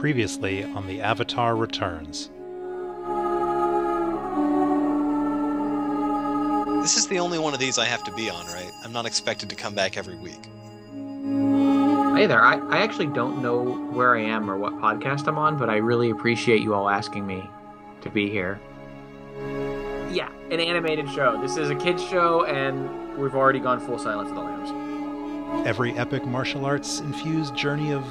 Previously on The Avatar Returns. This is the only one of these I have to be on, right? I'm not expected to come back every week. Hey there, I, I actually don't know where I am or what podcast I'm on, but I really appreciate you all asking me to be here. Yeah, an animated show. This is a kids show, and we've already gone full Silence of the Lambs. Every epic martial arts infused journey of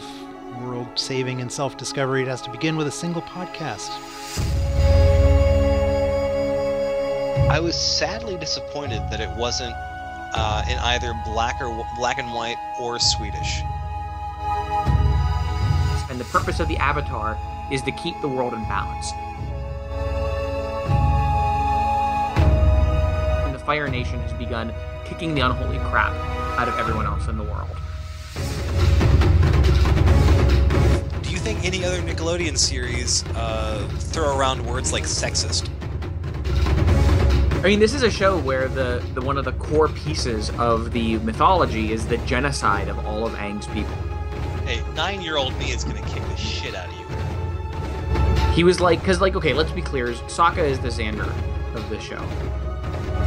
world saving and self discovery it has to begin with a single podcast. I was sadly disappointed that it wasn't uh, in either black or black and white or Swedish. And the purpose of the Avatar is to keep the world in balance. And the Fire Nation has begun kicking the unholy crap out of everyone else in the world. You think any other Nickelodeon series uh, throw around words like sexist? I mean, this is a show where the, the one of the core pieces of the mythology is the genocide of all of Aang's people. Hey, nine-year-old me is gonna kick the shit out of you. He was like, because like, okay, let's be clear, Sokka is the Xander of the show.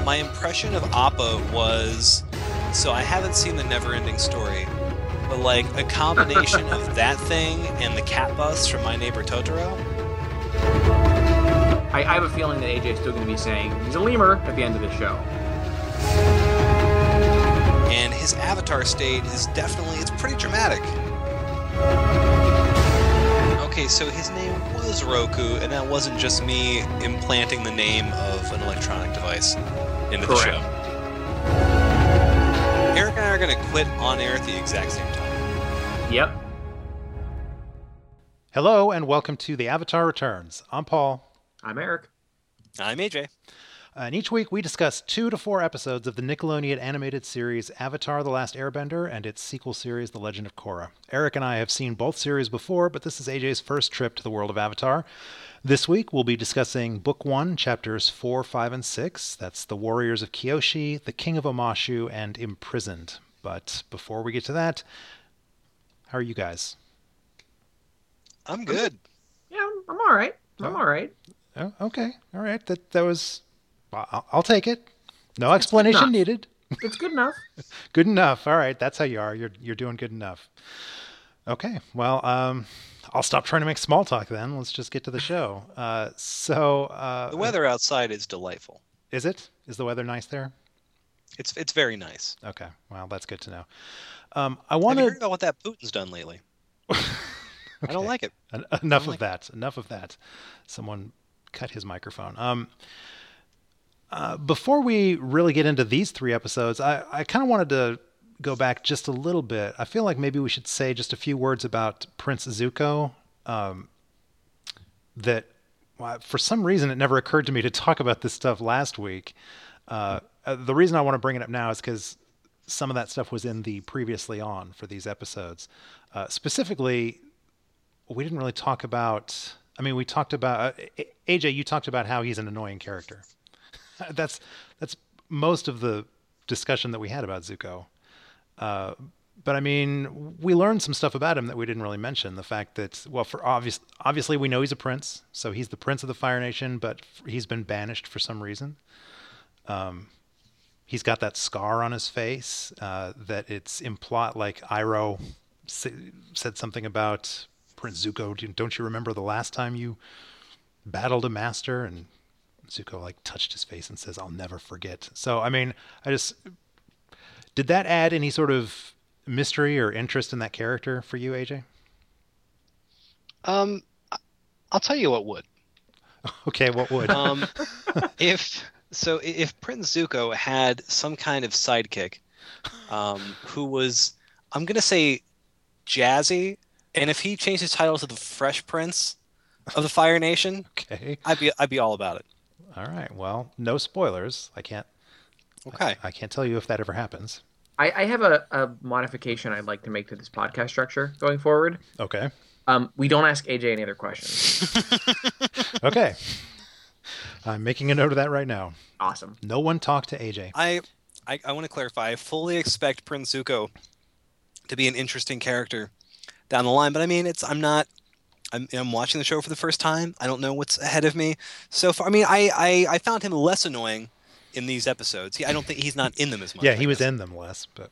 My impression of Appa was, so I haven't seen the Never-Ending Story, but like a combination of that thing and the cat bus from My Neighbor Totoro. I, I have a feeling that AJ is still going to be saying he's a lemur at the end of the show. And his avatar state is definitely, it's pretty dramatic. Okay, so his name was Roku, and that wasn't just me implanting the name of an electronic device into the Correct. show. Eric and I are going to quit on air at the exact same time. Yep. Hello, and welcome to The Avatar Returns. I'm Paul. I'm Eric. I'm AJ. Uh, and each week we discuss two to four episodes of the Nickelodeon animated series Avatar The Last Airbender and its sequel series The Legend of Korra. Eric and I have seen both series before, but this is AJ's first trip to the world of Avatar. This week we'll be discussing Book 1, Chapters 4, 5, and 6. That's The Warriors of Kyoshi, The King of Omashu, and Imprisoned. But before we get to that, how are you guys? I'm good. Yeah, I'm, I'm all right. I'm Oh. all right. Oh, okay. All right. That that was I'll, I'll take it. No explanation enough. needed. It's good enough. Good enough. All right, that's how you are. You're you're doing good enough. Okay. Well, um, I'll stop trying to make small talk then. Let's just get to the show. Uh, so uh, The weather outside is delightful. is it? Is the weather nice there? It's it's very nice. Okay. Well, that's good to know. Um, I want you to heard about what that Putin's done lately? I don't like it. En- enough of like- that. Enough of that. Someone cut his microphone. Um, uh, before we really get into these three episodes, I, I kind of wanted to go back just a little bit. I feel like maybe we should say just a few words about Prince Zuko. Um, that well, for some reason it never occurred to me to talk about this stuff last week. Uh, uh, the reason I want to bring it up now is because some of that stuff was in the previously on for these episodes. Uh, specifically, we didn't really talk about. I mean, we talked about uh, AJ. You talked about how he's an annoying character. that's that's most of the discussion that we had about Zuko. Uh, but I mean, we learned some stuff about him that we didn't really mention. The fact that, well, for obvious, obviously we know he's a prince, so he's the prince of the Fire Nation, but he's been banished for some reason. Um, he's got that scar on his face uh, that it's implied, like Iroh sa- said something about Prince Zuko. Don't you remember the last time you battled a master? And Zuko like touched his face and says, "I'll never forget." So I mean, I just did that add any sort of mystery or interest in that character for you, AJ? Um, I'll tell you what would. Okay, what would? Um, if so, if Prince Zuko had some kind of sidekick, um, who was, I'm gonna say, jazzy, and if he changed his title to the Fresh Prince of the Fire Nation, okay, I'd be I'd be all about it. All right. Well, no spoilers. I can't. Okay. I can't tell you if that ever happens. I, I have a, a modification I'd like to make to this podcast structure going forward. Okay. Um, we don't ask AJ any other questions. Okay. I'm making a note of that right now. awesome. No one talk to AJ. I I, I want to clarify. I fully expect Prince Zuko to be an interesting character down the line, but I mean, it's I'm not I'm, I'm watching the show for the first time. I don't know what's ahead of me so far. I mean, I, I, I found him less annoying in these episodes. He, I don't think he's not in them as much. Yeah, he was in them less, but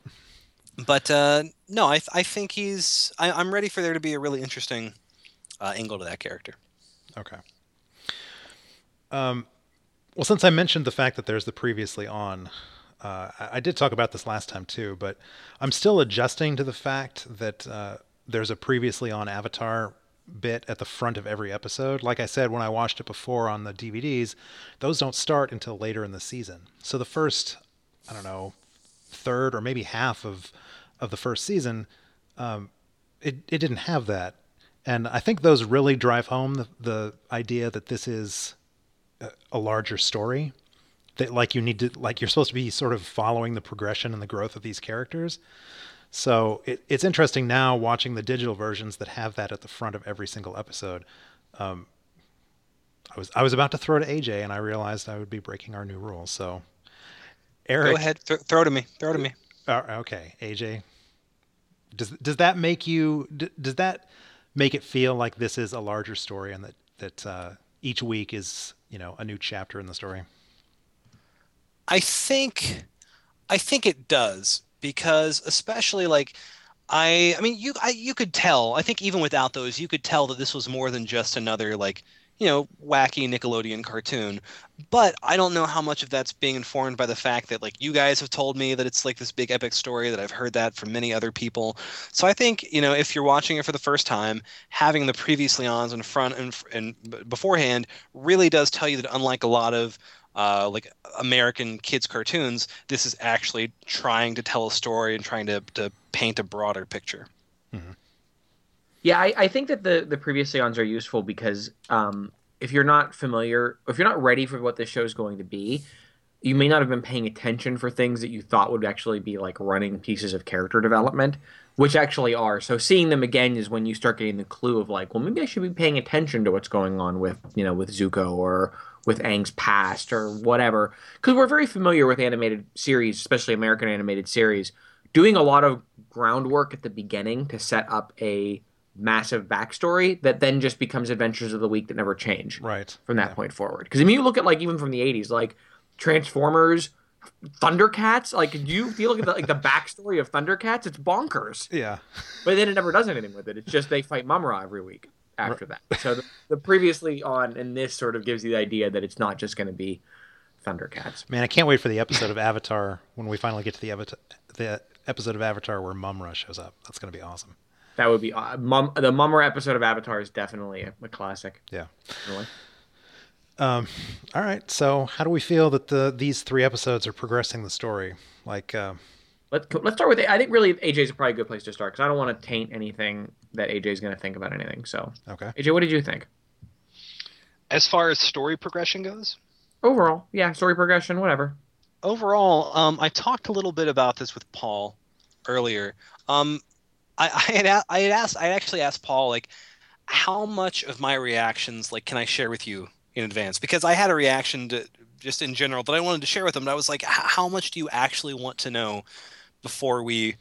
But uh, no, I, I think he's. I, I'm ready for there to be a really interesting uh, angle to that character. okay. Um, well, since I mentioned the fact that there's the previously on, uh, I, I did talk about this last time too, but I'm still adjusting to the fact that uh, there's a previously on Avatar bit at the front of every episode. Like I said, when I watched it before on the DVDs, those don't start until later in the season. So the first, I don't know, third or maybe half of of the first season, um, it it didn't have that, and I think those really drive home the, the idea that this is a, a larger story. That like you need to like you're supposed to be sort of following the progression and the growth of these characters. So it, it's interesting now watching the digital versions that have that at the front of every single episode. Um, I was I was about to throw to AJ and I realized I would be breaking our new rules. So Eric, Go ahead, th- throw it to me. Throw it to me. uh, okay, AJ. Does does that make you? d- Does that make it feel like this is a larger story and that that uh, each week is you know a new chapter in the story? I think I think it does because especially like I I mean you I you could tell I think even without those you could tell that this was more than just another like you know wacky Nickelodeon cartoon. But I don't know how much of that's being informed by the fact that like you guys have told me that it's like this big epic story that I've heard that from many other people. So I think you know if you're watching it for the first time having the previously ons in front and, and beforehand really does tell you that unlike a lot of uh, like American kids cartoons, this is actually trying to tell a story and trying to, to paint a broader picture. Yeah, I, I think that the the previous ons are useful because um, if you're not familiar, if you're not ready for what this show is going to be, you may not have been paying attention for things that you thought would actually be like running pieces of character development, which actually are. So seeing them again is when you start getting the clue of like, well, maybe I should be paying attention to what's going on with you know with Zuko or with Aang's past or whatever, because we're very familiar with animated series, especially American animated series, doing a lot of groundwork at the beginning to set up a massive backstory that then just becomes adventures of the week that never change Right. from that point forward. Because I mean, you look at like even from the '80s, like Transformers, Thundercats. Like you, if you look at the, like the backstory of Thundercats, it's bonkers. Yeah. But then it never does anything with it. It's just they fight Mumm-Ra every week after that. So the, the previously on and this sort of gives you the idea that it's not just going to be Thundercats. Man, I can't wait for the episode of Avatar when we finally get to the Avatar, the episode of Avatar where Mumm-Ra shows up. That's going to be awesome. That would be uh, Mum. The Mumm-Ra episode of Avatar is definitely a, a classic. Yeah. Really. Um, all right. So, how do we feel that the these three episodes are progressing the story? Like, uh, Let's let's start with. I think really AJ is probably a good place to start because I don't want to taint anything that AJ is going to think about anything. So okay. AJ, what did you think? As far as story progression goes, Overall, yeah, story progression, whatever. Overall, um, I talked a little bit about this with Paul earlier. Um, I, I had a- I had asked I actually asked Paul like how much of my reactions like can I share with you in advance because I had a reaction to just in general that I wanted to share with him. But I was like, how much do you actually want to know before we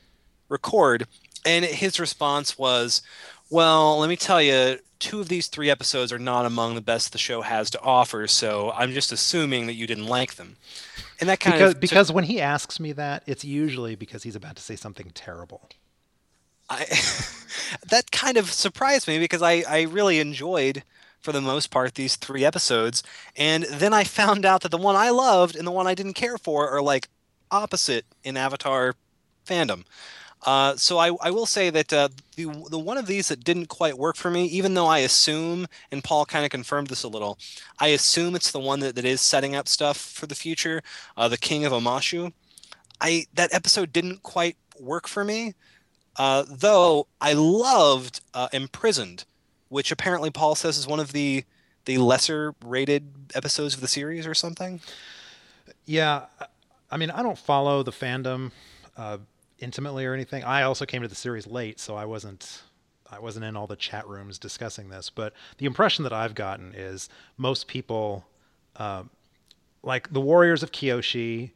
record? And his response was, well, let me tell you, two of these three episodes are not among the best the show has to offer, so I'm just assuming that you didn't like them. And that kind Because of because when he asks me that, it's usually because he's about to say something terrible. I, that kind of surprised me because I, I really enjoyed, for the most part, these three episodes. And then I found out that the one I loved and the one I didn't care for are like opposite in Avatar fandom. Uh, so I, I will say that uh, the the one of these that didn't quite work for me, even though I assume, and Paul kind of confirmed this a little, I assume it's the one that, that is setting up stuff for the future, uh, the King of Omashu. I that episode didn't quite work for me. Uh, though I loved uh, Imprisoned, which apparently Paul says is one of the the lesser rated episodes of the series or something. Yeah, I mean, I don't follow the fandom uh, intimately or anything. I also came to the series late, so I wasn't I wasn't in all the chat rooms discussing this. But the impression that I've gotten is most people, um, like the Warriors of Kyoshi,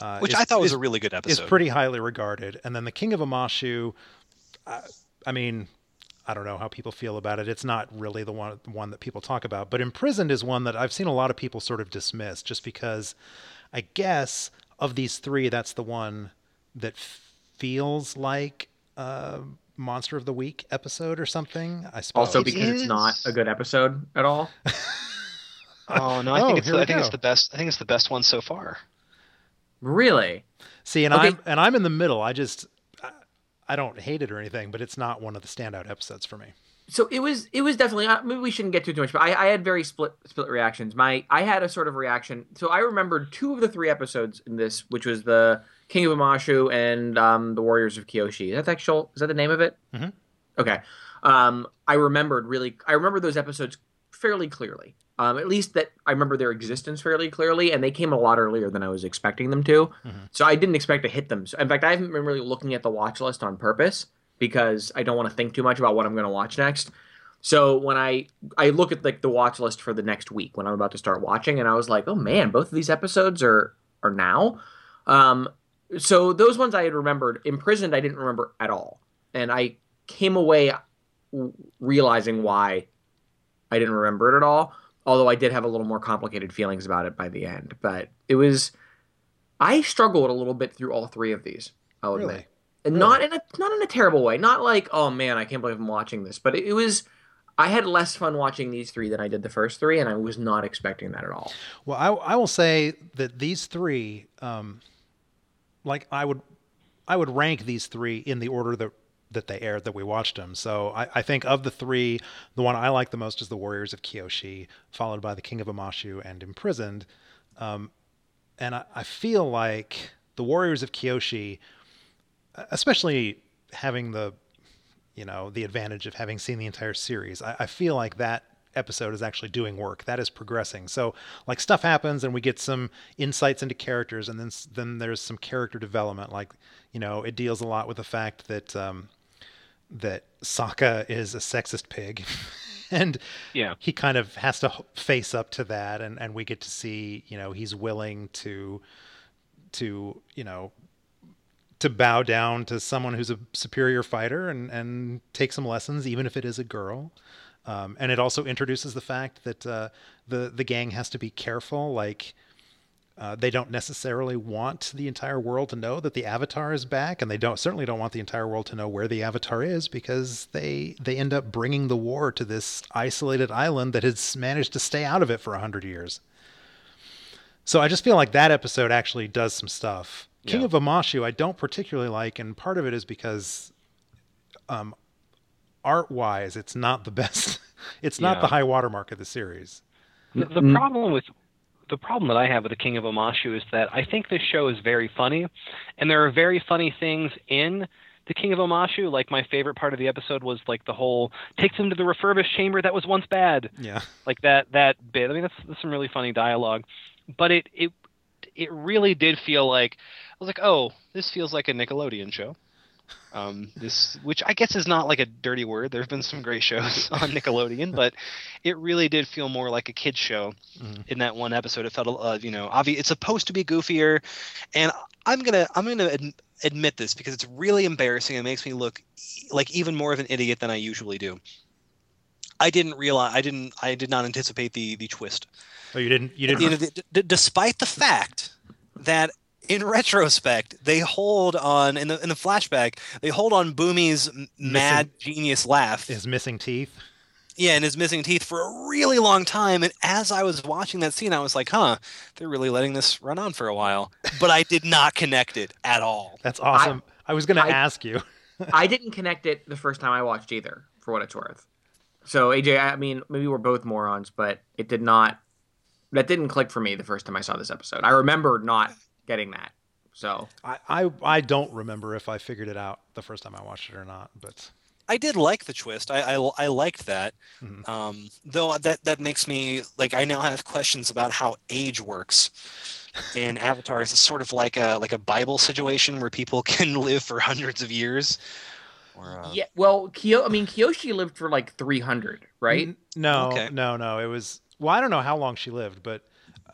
uh, Which is- I thought was is- a really good episode, is pretty highly regarded, and then the King of Omashu. I, I mean, I don't know how people feel about it. It's not really the one one that people talk about. But Imprisoned is one that I've seen a lot of people sort of dismiss just because I guess of these three, that's the one that feels like a Monster of the Week episode or something. I suppose. Also It because it's not a good episode at all. Oh no, I Oh, think it's the, I think it's the best. I think it's the best one so far. Really? See, and Okay. I'm and I'm in the middle. I just I, I don't hate it or anything, but it's not one of the standout episodes for me. so it was it was definitely uh, maybe we shouldn't get too too much but I, I had very split split reactions my i had a sort of reaction so i remembered two of the three episodes in this which was the king of omashu and um, the warriors of kyoshi is that the actual is that the name of it Mhm. okay um, i remembered really i remember those episodes fairly clearly um, at least that i remember their existence fairly clearly and they came a lot earlier than i was expecting them to Mhm. so i didn't expect to hit them so, in fact i haven't been really looking at the watch list on purpose because I don't want to think too much about what I'm going to watch next. So when I I look at like the watch list for the next week when I'm about to start watching, and I was like, oh man, both of these episodes are are now. Um, so those ones I had remembered. Imprisoned, I didn't remember at all, and I came away realizing why I didn't remember it at all. Although I did have a little more complicated feelings about it by the end, but it was I struggled a little bit through all three of these. I'll admit Really? and Really? not in a not in a terrible way. Not like oh man, I can't believe I'm watching this. But it, it was. I had less fun watching these three than I did the first three, and I was not expecting that at all. Well, I, I will say that these three, um, like I would, I would rank these three in the order that that they aired that we watched them. So I, I think of the three, the one I like the most is the Warriors of Kyoshi, followed by the King of Omashu and Imprisoned. Um, and I, I feel like the Warriors of Kyoshi, especially having the, you know, the advantage of having seen the entire series, I, I feel like that episode is actually doing work. That is progressing. So like stuff happens and we get some insights into characters, and then then there's some character development. Like you know, it deals a lot with the fact that um, that Sokka is a sexist pig. And Yeah. he kind of has to face up to that, and, and we get to see, you know, he's willing to, to you know, to bow down to someone who's a superior fighter and and take some lessons, even if it is a girl. Um, and it also introduces the fact that uh, the the gang has to be careful. Like uh, they don't necessarily want the entire world to know that the Avatar is back, and they don't certainly don't want the entire world to know where the Avatar is because they they end up bringing the war to this isolated island that has managed to stay out of it for a hundred years. So I just feel like that episode actually does some stuff. King Yeah. of Omashu, I don't particularly like, and part of it is because, um, art wise, it's not the best. It's not Yeah. the high watermark of the series. The, the Mm. problem with the problem that I have with the King of Omashu is that I think this show is very funny, and there are very funny things in the King of Omashu. Like my favorite part of the episode was like the whole takes him to the refurbished chamber that was once bad. Yeah. Like that that bit. I mean that's, that's some really funny dialogue, but it it it really did feel like I was like, oh, this feels like a Nickelodeon show. Um, this, which I guess is not like a dirty word. There have been some great shows on Nickelodeon, but it really did feel more like a kids show Mhm. in that one episode. It felt, uh, you know, obvious. It's supposed to be goofier, and I'm gonna I'm gonna ad- admit this because it's really embarrassing. It makes me look e- like even more of an idiot than I usually do. I didn't realize I didn't I did not anticipate the the twist. Oh, you didn't. You At the end didn't. the- d- despite the fact that in retrospect they hold on in the in the flashback they hold on Bumi's m- mad genius laugh His missing teeth. yeah and his missing teeth for a really long time and as I was watching that scene I was like huh they're really letting this run on for a while but I did not connect it at all That's awesome. I, was going to ask you. I didn't connect it the first time I watched either, for what it's worth. So AJ, I mean, maybe we're both morons, but it did not. That didn't click for me the first time I saw this episode. I remember not getting that. So I, I I don't remember if I figured it out the first time I watched it or not, but I did like the twist. I I, I liked that. Mhm. Um, though that that makes me like I now have questions about how age works in Avatar. Is it sort of like a like a Bible situation where people can live for hundreds of years? Or, uh, yeah, well, Kyo, I mean, Kyoshi lived for like 300, right? N- no, Okay. no, no. It was well, I don't know how long she lived, but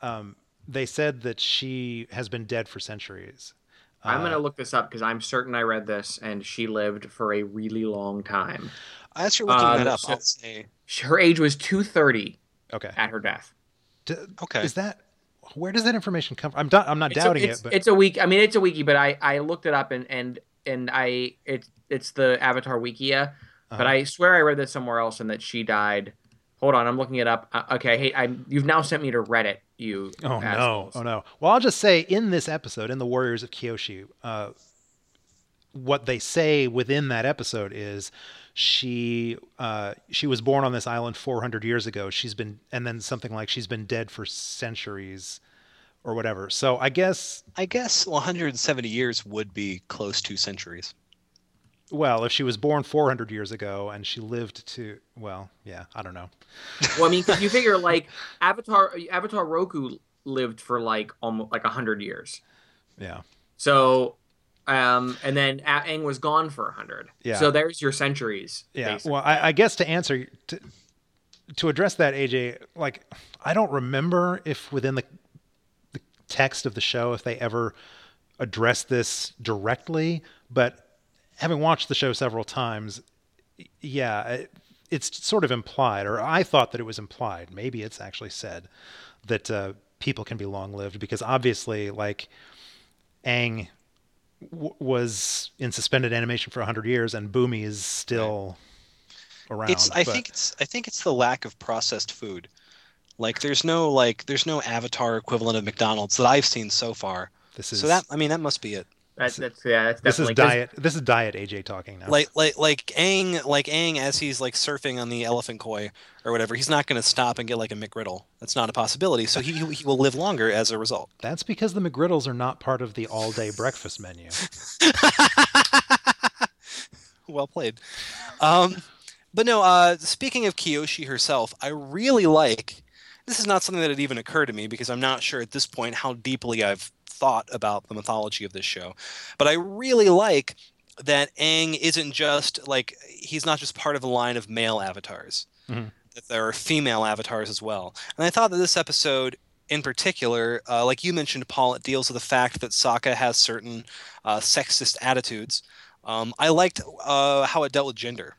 um, they said that she has been dead for centuries. I'm Uh, gonna look this up because I'm certain I read this, and she lived for a really long time. As you're looking Um, that up, so- I'll say Her age was 230 Okay. at her death. D- okay. Is that where does that information come from? I'm, do- I'm not It's a, doubting it's, it, but it's a week. I mean, it's a wiki, but I I looked it up and and and I it's it's the Avatar Wikia, but Uh-huh. I swear I read this somewhere else and that she died. Hold on, I'm looking it up. Uh, okay, hey, I you've now sent me to Reddit. You Oh no! Oh no! Well, I'll just say in this episode, in the Warriors of Kyoshi, uh, what they say within that episode is she uh, she was born on this island 400 years ago. She's been, and then something like she's been dead for centuries, or whatever. So I guess, I guess 170 years would be close to centuries. Well, if she was born 400 years ago and she lived to, well, yeah, I don't know. Well, I mean, you figure like Avatar Avatar Roku lived for like almost like hundred years. Yeah, So, um, and then Aang was gone for a hundred. Yeah. So there's your centuries. yeah. basically. Well, I, I guess to answer to, to address that, AJ, like I don't remember if within the the text of the show if they ever addressed this directly, but having watched the show several times, yeah, it, it's sort of implied, or I thought that it was implied. Maybe it's actually said that uh, people can be long lived because obviously, like Aang w- was in suspended animation for 100 years and Bumi is still around. It's I but- think it's I think it's the lack of processed food. Like there's no like there's no avatar equivalent of McDonald's that I've seen so far. this is So that I mean that must be it. That's that's yeah. That's this is diet. This is diet AJ talking now. Like like like Aang like Aang as he's like surfing on the elephant koi or whatever, he's not going to stop and get like a McGriddle. That's not a possibility. So he he will live longer as a result. That's because the McGriddles are not part of the all-day breakfast menu. well played. Um, but no, uh, speaking of Kyoshi herself, I really like. This is not something that had even occurred to me because I'm not sure at this point how deeply I've thought about the mythology of this show. But I really like that Aang isn't just like he's not just part of a line of male avatars. Mhm. That there are female avatars as well. And I thought that this episode in particular, uh, like you mentioned, Paul, it deals with the fact that Sokka has certain uh, sexist attitudes. Um, I liked uh, how it dealt with gender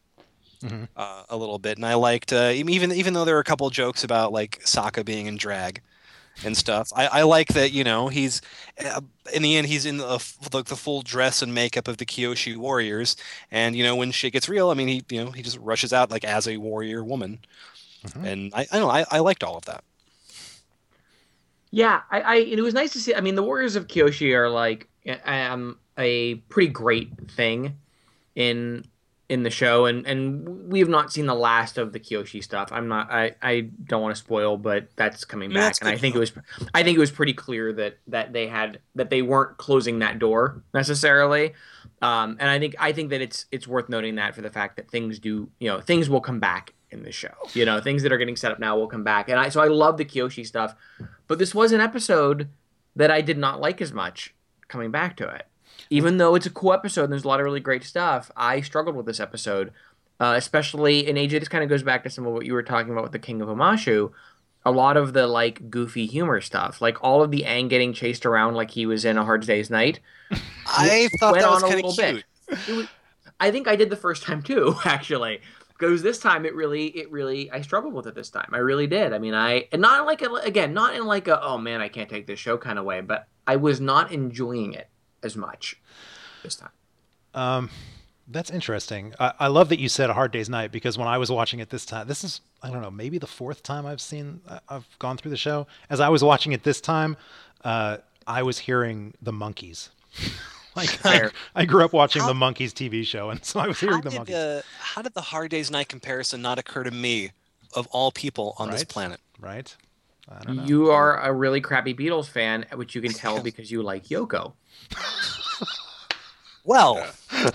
Mhm. uh, a little bit, and I liked uh, even even though there were a couple jokes about like Sokka being in drag and stuff. I, I like that you know he's uh, in the end he's in the, like the full dress and makeup of the Kyoshi warriors, and you know when shit gets real, I mean he you know he just rushes out like as a warrior woman, Mhm. and I I don't know I, I liked all of that. Yeah, I, I it was nice to see. I mean, the Warriors of Kyoshi are like um a pretty great thing in in the show, and and we have not seen the last of the Kyoshi stuff. I'm not. I I don't want to spoil, but that's coming back, that's and I think it was. I think it was pretty clear that that they had that they weren't closing that door necessarily. Um, and I think I think that it's it's worth noting that for the fact that things do you know things will come back in the show. You know things that are getting set up now will come back, and I so I love the Kyoshi stuff, but this was an episode that I did not like as much coming back to it. Even though it's a cool episode and there's a lot of really great stuff, I struggled with this episode, uh, especially and AJ. This kind of goes back to some of what you were talking about with the King of Omashu. A lot of the like goofy humor stuff, like all of the Aang getting chased around like he was in a Hard Day's Night, I thought that was a kind of little cute. was, I think I did the first time too, actually. Because this time it really, it really, I struggled with it this time. I really did. I mean, I and not like a, again, not in like a oh man, I can't take this show kind of way, but I was not enjoying it as much this time. Um, that's interesting. I, I love that you said a hard day's night because when I was watching it this time, this is I don't know, maybe the fourth time I've seen I- I've gone through the show. As I was watching it this time, uh, I was hearing the Monkees. like I, I grew up watching How- the Monkees TV show, and so I was hearing the did, Monkees. uh, how did the Hard Day's Night comparison not occur to me, of all people on this planet? Right? I don't know. You are a really crappy Beatles fan, which you can tell because you like Yoko. Well,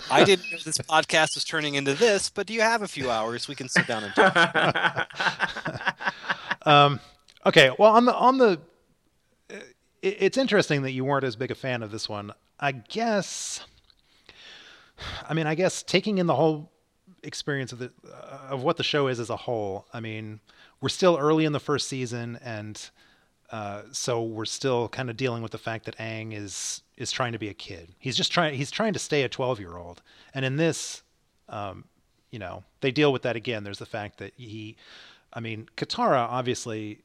I didn't know this podcast was turning into this, but do you have a few hours we can sit down and talk? um, okay. Well, on the on the, it, it's interesting that you weren't as big a fan of this one. I guess. I mean, I guess taking in the whole experience of the uh, of what the show is as a whole. I mean, we're still early in the first season, and uh, so we're still kind of dealing with the fact that Aang is is trying to be a kid. He's just trying. He's trying to stay a twelve year old, and in this, um, you know, they deal with that again. There's the fact that he, I mean, Katara obviously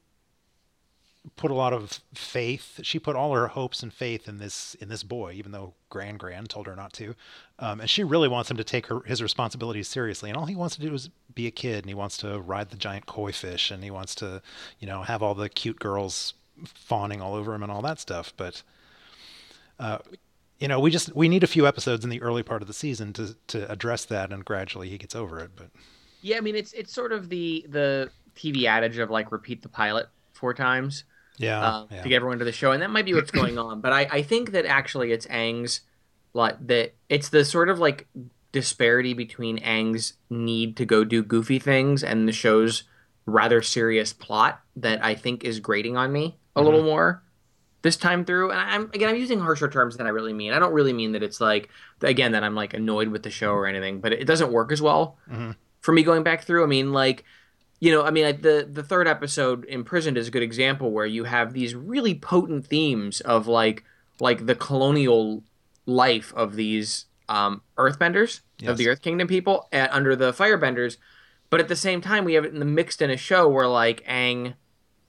put a lot of faith. She put all her hopes and faith in this in this boy, even though Grand Grand told her not to. Um, and she really wants him to take her his responsibilities seriously. And all he wants to do is be a kid, and he wants to ride the giant koi fish, and he wants to, you know, have all the cute girls fawning all over him and all that stuff. But, uh, you know, we just we need a few episodes in the early part of the season to to address that, and gradually he gets over it. But Yeah, I mean it's it's sort of the the TV adage of like repeat the pilot four times yeah, uh, yeah. to get everyone to the show, and that might be what's going on. But I, I think that actually it's Aang's like that it's the sort of like disparity between Aang's need to go do goofy things and the show's rather serious plot that I think is grating on me a little more this time through. And I'm again I'm using harsher terms than I really mean. I don't really mean that it's like again that I'm like annoyed with the show or anything, but it doesn't work as well Mhm. for me going back through. I mean like you know, I mean, the the third episode, imprisoned, is a good example where you have these really potent themes of like like the colonial life of these um, Earthbenders of the Earth Kingdom people uh, under the Firebenders, but at the same time, we have it in the mixed in a show where like Aang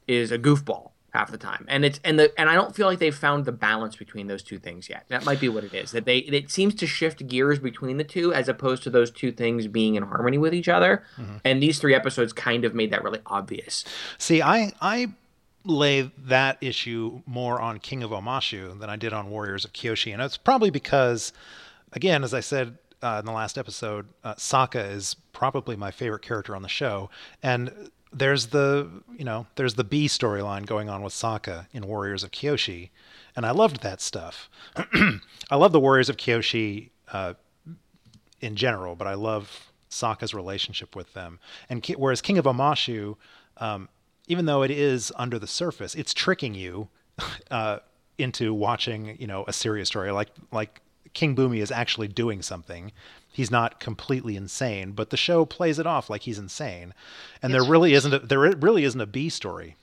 is a goofball half the time, and it's and the and I don't feel like they've found the balance between those two things yet. That might be what it is. That they it seems to shift gears between the two as opposed to those two things being in harmony with each other. And these three episodes kind of made that really obvious. See, I I lay that issue more on King of Omashu than I did on Warriors of Kyoshi, and it's probably because, again, as I said uh, in the last episode, uh, Sokka is probably my favorite character on the show, and there's the you know there's the B storyline going on with Sokka in Warriors of Kyoshi, and I loved that stuff. I love the Warriors of Kyoshi uh, in general, but I love Sokka's relationship with them. And Ki- whereas King of Omashu, um, even though it is under the surface, it's tricking you uh, into watching, you know, a serious story. Like like King Bumi is actually doing something. He's not completely insane, but the show plays it off like he's insane. And there really isn't a, there really isn't a B story.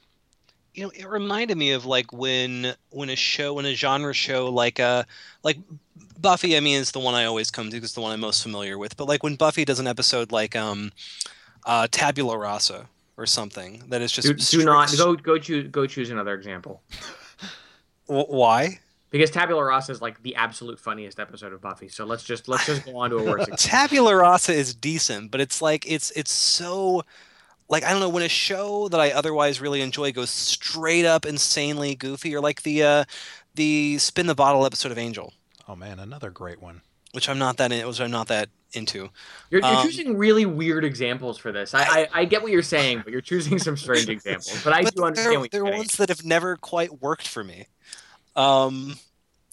you know it reminded me of like when when a show when a genre show like a like buffy i mean is the one i always come to because it's the one i'm most familiar with but like when buffy does an episode like um uh tabula rasa or something that is just Do, do not go go choose go choose another example why because Tabula Rasa is like the absolute funniest episode of Buffy. So let's just let's just go on to a worse example. tabula rasa is decent but it's like it's it's so like i don't know when a show that i otherwise really enjoy goes straight up insanely goofy or like the uh the spin the bottle episode of angel Oh man, another great one. which i'm not that in, which i'm not that into You're, you're Um, choosing really weird examples for this. I, I I get what you're saying, but you're choosing some strange examples. But I but do understand they're, what they're ones that have never quite worked for me. Um,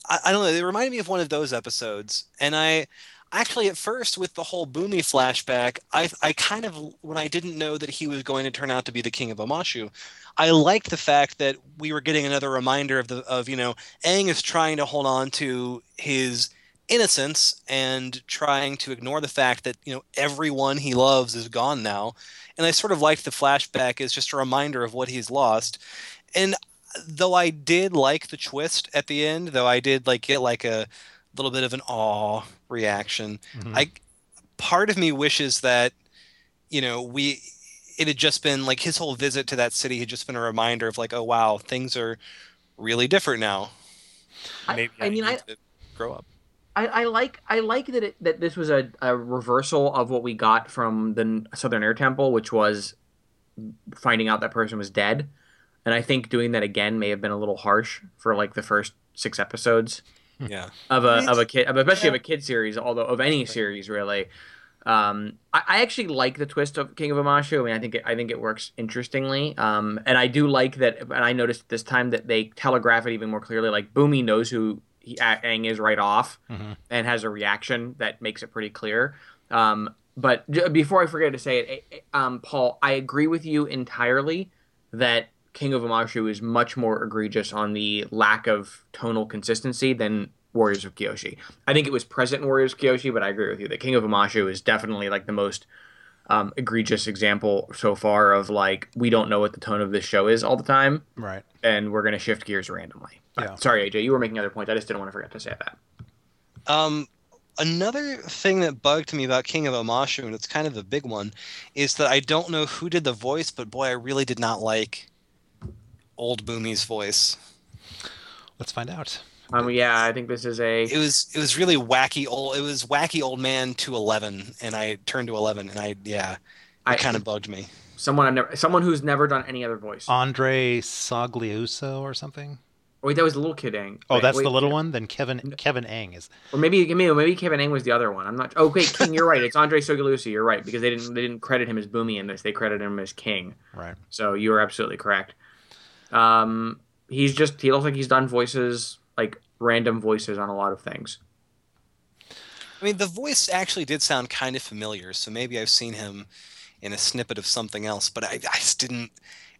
I, I don't know. They reminded me of one of those episodes, and I actually at first with the whole Bumi flashback, I I kind of when I didn't know that he was going to turn out to be the king of Omashu, I liked the fact that we were getting another reminder of the of you know Aang is trying to hold on to his innocence and trying to ignore the fact that you know everyone he loves is gone now and i sort of liked the flashback as just a reminder of what he's lost and though i did like the twist at the end though i did like get like a little bit of an awe reaction Mhm. i part of me wishes that you know we it had just been like his whole visit to that city had just been a reminder of like oh wow things are really different now. I- maybe I mean, need I- to grow up. I, I like I like that it, that this was a, a reversal of what we got from the Southern Air Temple, which was finding out that person was dead, and I think doing that again may have been a little harsh for like the first six episodes yeah of a of a kid, especially Yeah. of a kid series, although of any series really. Um, I, I actually like the twist of King of Omashu. I mean, I think it, I think it works interestingly. Um, and I do like that. And I noticed this time that they telegraph it even more clearly. Like Bumi knows who he, Aang is right off, Mhm. and has a reaction that makes it pretty clear. Um, but j- before I forget to say it, um, Paul, I agree with you entirely that King of Omashu is much more egregious on the lack of tonal consistency than Warriors of Kyoshi. I think it was present in Warriors of Kyoshi, but I agree with you The King of Omashu is definitely like the most um, egregious example so far of like we don't know what the tone of this show is all the time, Right. and we're gonna shift gears randomly. But, Yeah. Sorry, AJ, you were making other points. I just didn't want to forget to say that. Um, Another thing that bugged me about King of Omashu, and it's kind of a big one, is that I don't know who did the voice, but boy, I really did not like old Bumi's voice. Let's find out. Um, yeah, I think this is a. It was it was really wacky old. It was wacky old man to eleven, and I turned to eleven, and I yeah, it I- kind of bugged me. someone I've never, someone who's never done any other voice. Andre Sogliuzzo or something. wait, that was the little kid Ang. Oh, Wait, that's wait, the little one. Then Kevin Kevin Ang is. Or maybe maybe maybe Kevin Ang was the other one. I'm not. Oh, wait, King. You're right. It's Andre Sogliuzzo. You're right because they didn't they didn't credit him as Bumi in this. They credited him as King. Right. So you are absolutely correct. Um, he's just he looks like he's done voices like random voices on a lot of things. I mean, the voice actually did sound kind of familiar, so maybe I've seen him in a snippet of something else, but I, I just didn't.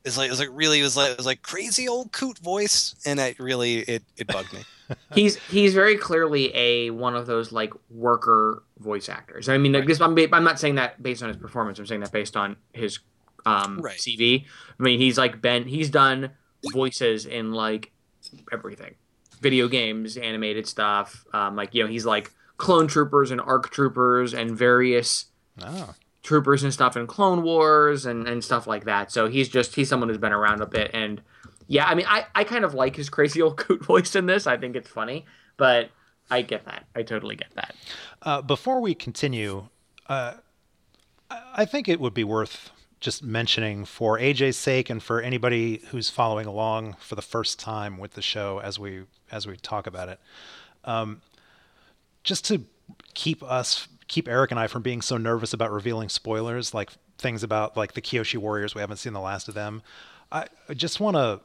It's like it was like really it was like it was like crazy old coot voice, and I really it it bugged me. he's he's very clearly a one of those like worker voice actors. I mean, like, this, I'm I'm not saying that based on his performance. I'm saying that based on his um, Right. CV. I mean, he's like been he's done voices in like everything, video games, animated stuff. Um, like you know, he's like clone troopers and arc troopers and various Oh. troopers and stuff in Clone Wars and, and stuff like that. So he's just he's someone who's been around a bit and yeah, I mean I, I kind of like his crazy old coot voice in this. I think it's funny, but I get that. I totally get that. Uh, before we continue, uh, I I think it would be worth just mentioning for AJ's sake and for anybody who's following along for the first time with the show as we as we talk about it, um, just to keep us keep Eric and I from being so nervous about revealing spoilers, like things about like the Kyoshi Warriors. We haven't seen the last of them. I, I just want to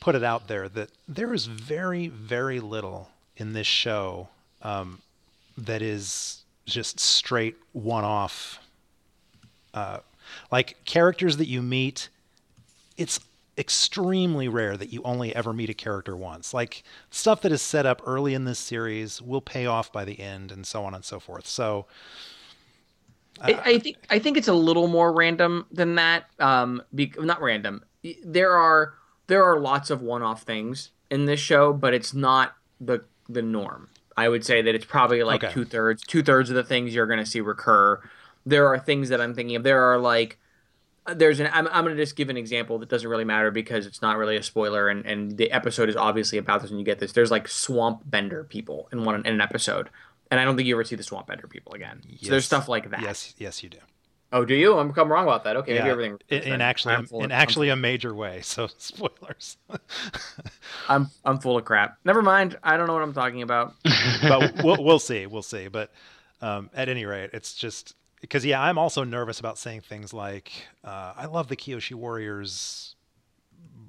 put it out there that there is very very little in this show um, that is just straight one off. Uh, like characters that you meet, it's extremely rare that you only ever meet a character once. Like stuff that is set up early in this series will pay off by the end, and so on and so forth. So, I, I think I think it's a little more random than that. Um, be, not random. There are there are lots of one-off things in this show, but it's not the the norm. I would say that it's probably like Okay. two thirds two thirds of the things you're going to see recur. There are things that I'm thinking of. There are like there's an I'm, I'm going to just give an example that doesn't really matter because it's not really a spoiler and, and the episode is obviously about this when you get this there's like swamp bender people in one in an episode and i don't think you ever see the swamp bender people again so there's stuff like that yes, yes, you do. Oh, do you? I'm, I'm wrong about that. Okay, maybe Yeah, everything. in, in actually in of- actually a major way. So spoilers. I'm I'm full of crap. Never mind. I don't know what I'm talking about. but we'll we'll see, we'll see. But um, at any rate, it's just because yeah, I'm also nervous about saying things like uh, I love the Kyoshi Warriors.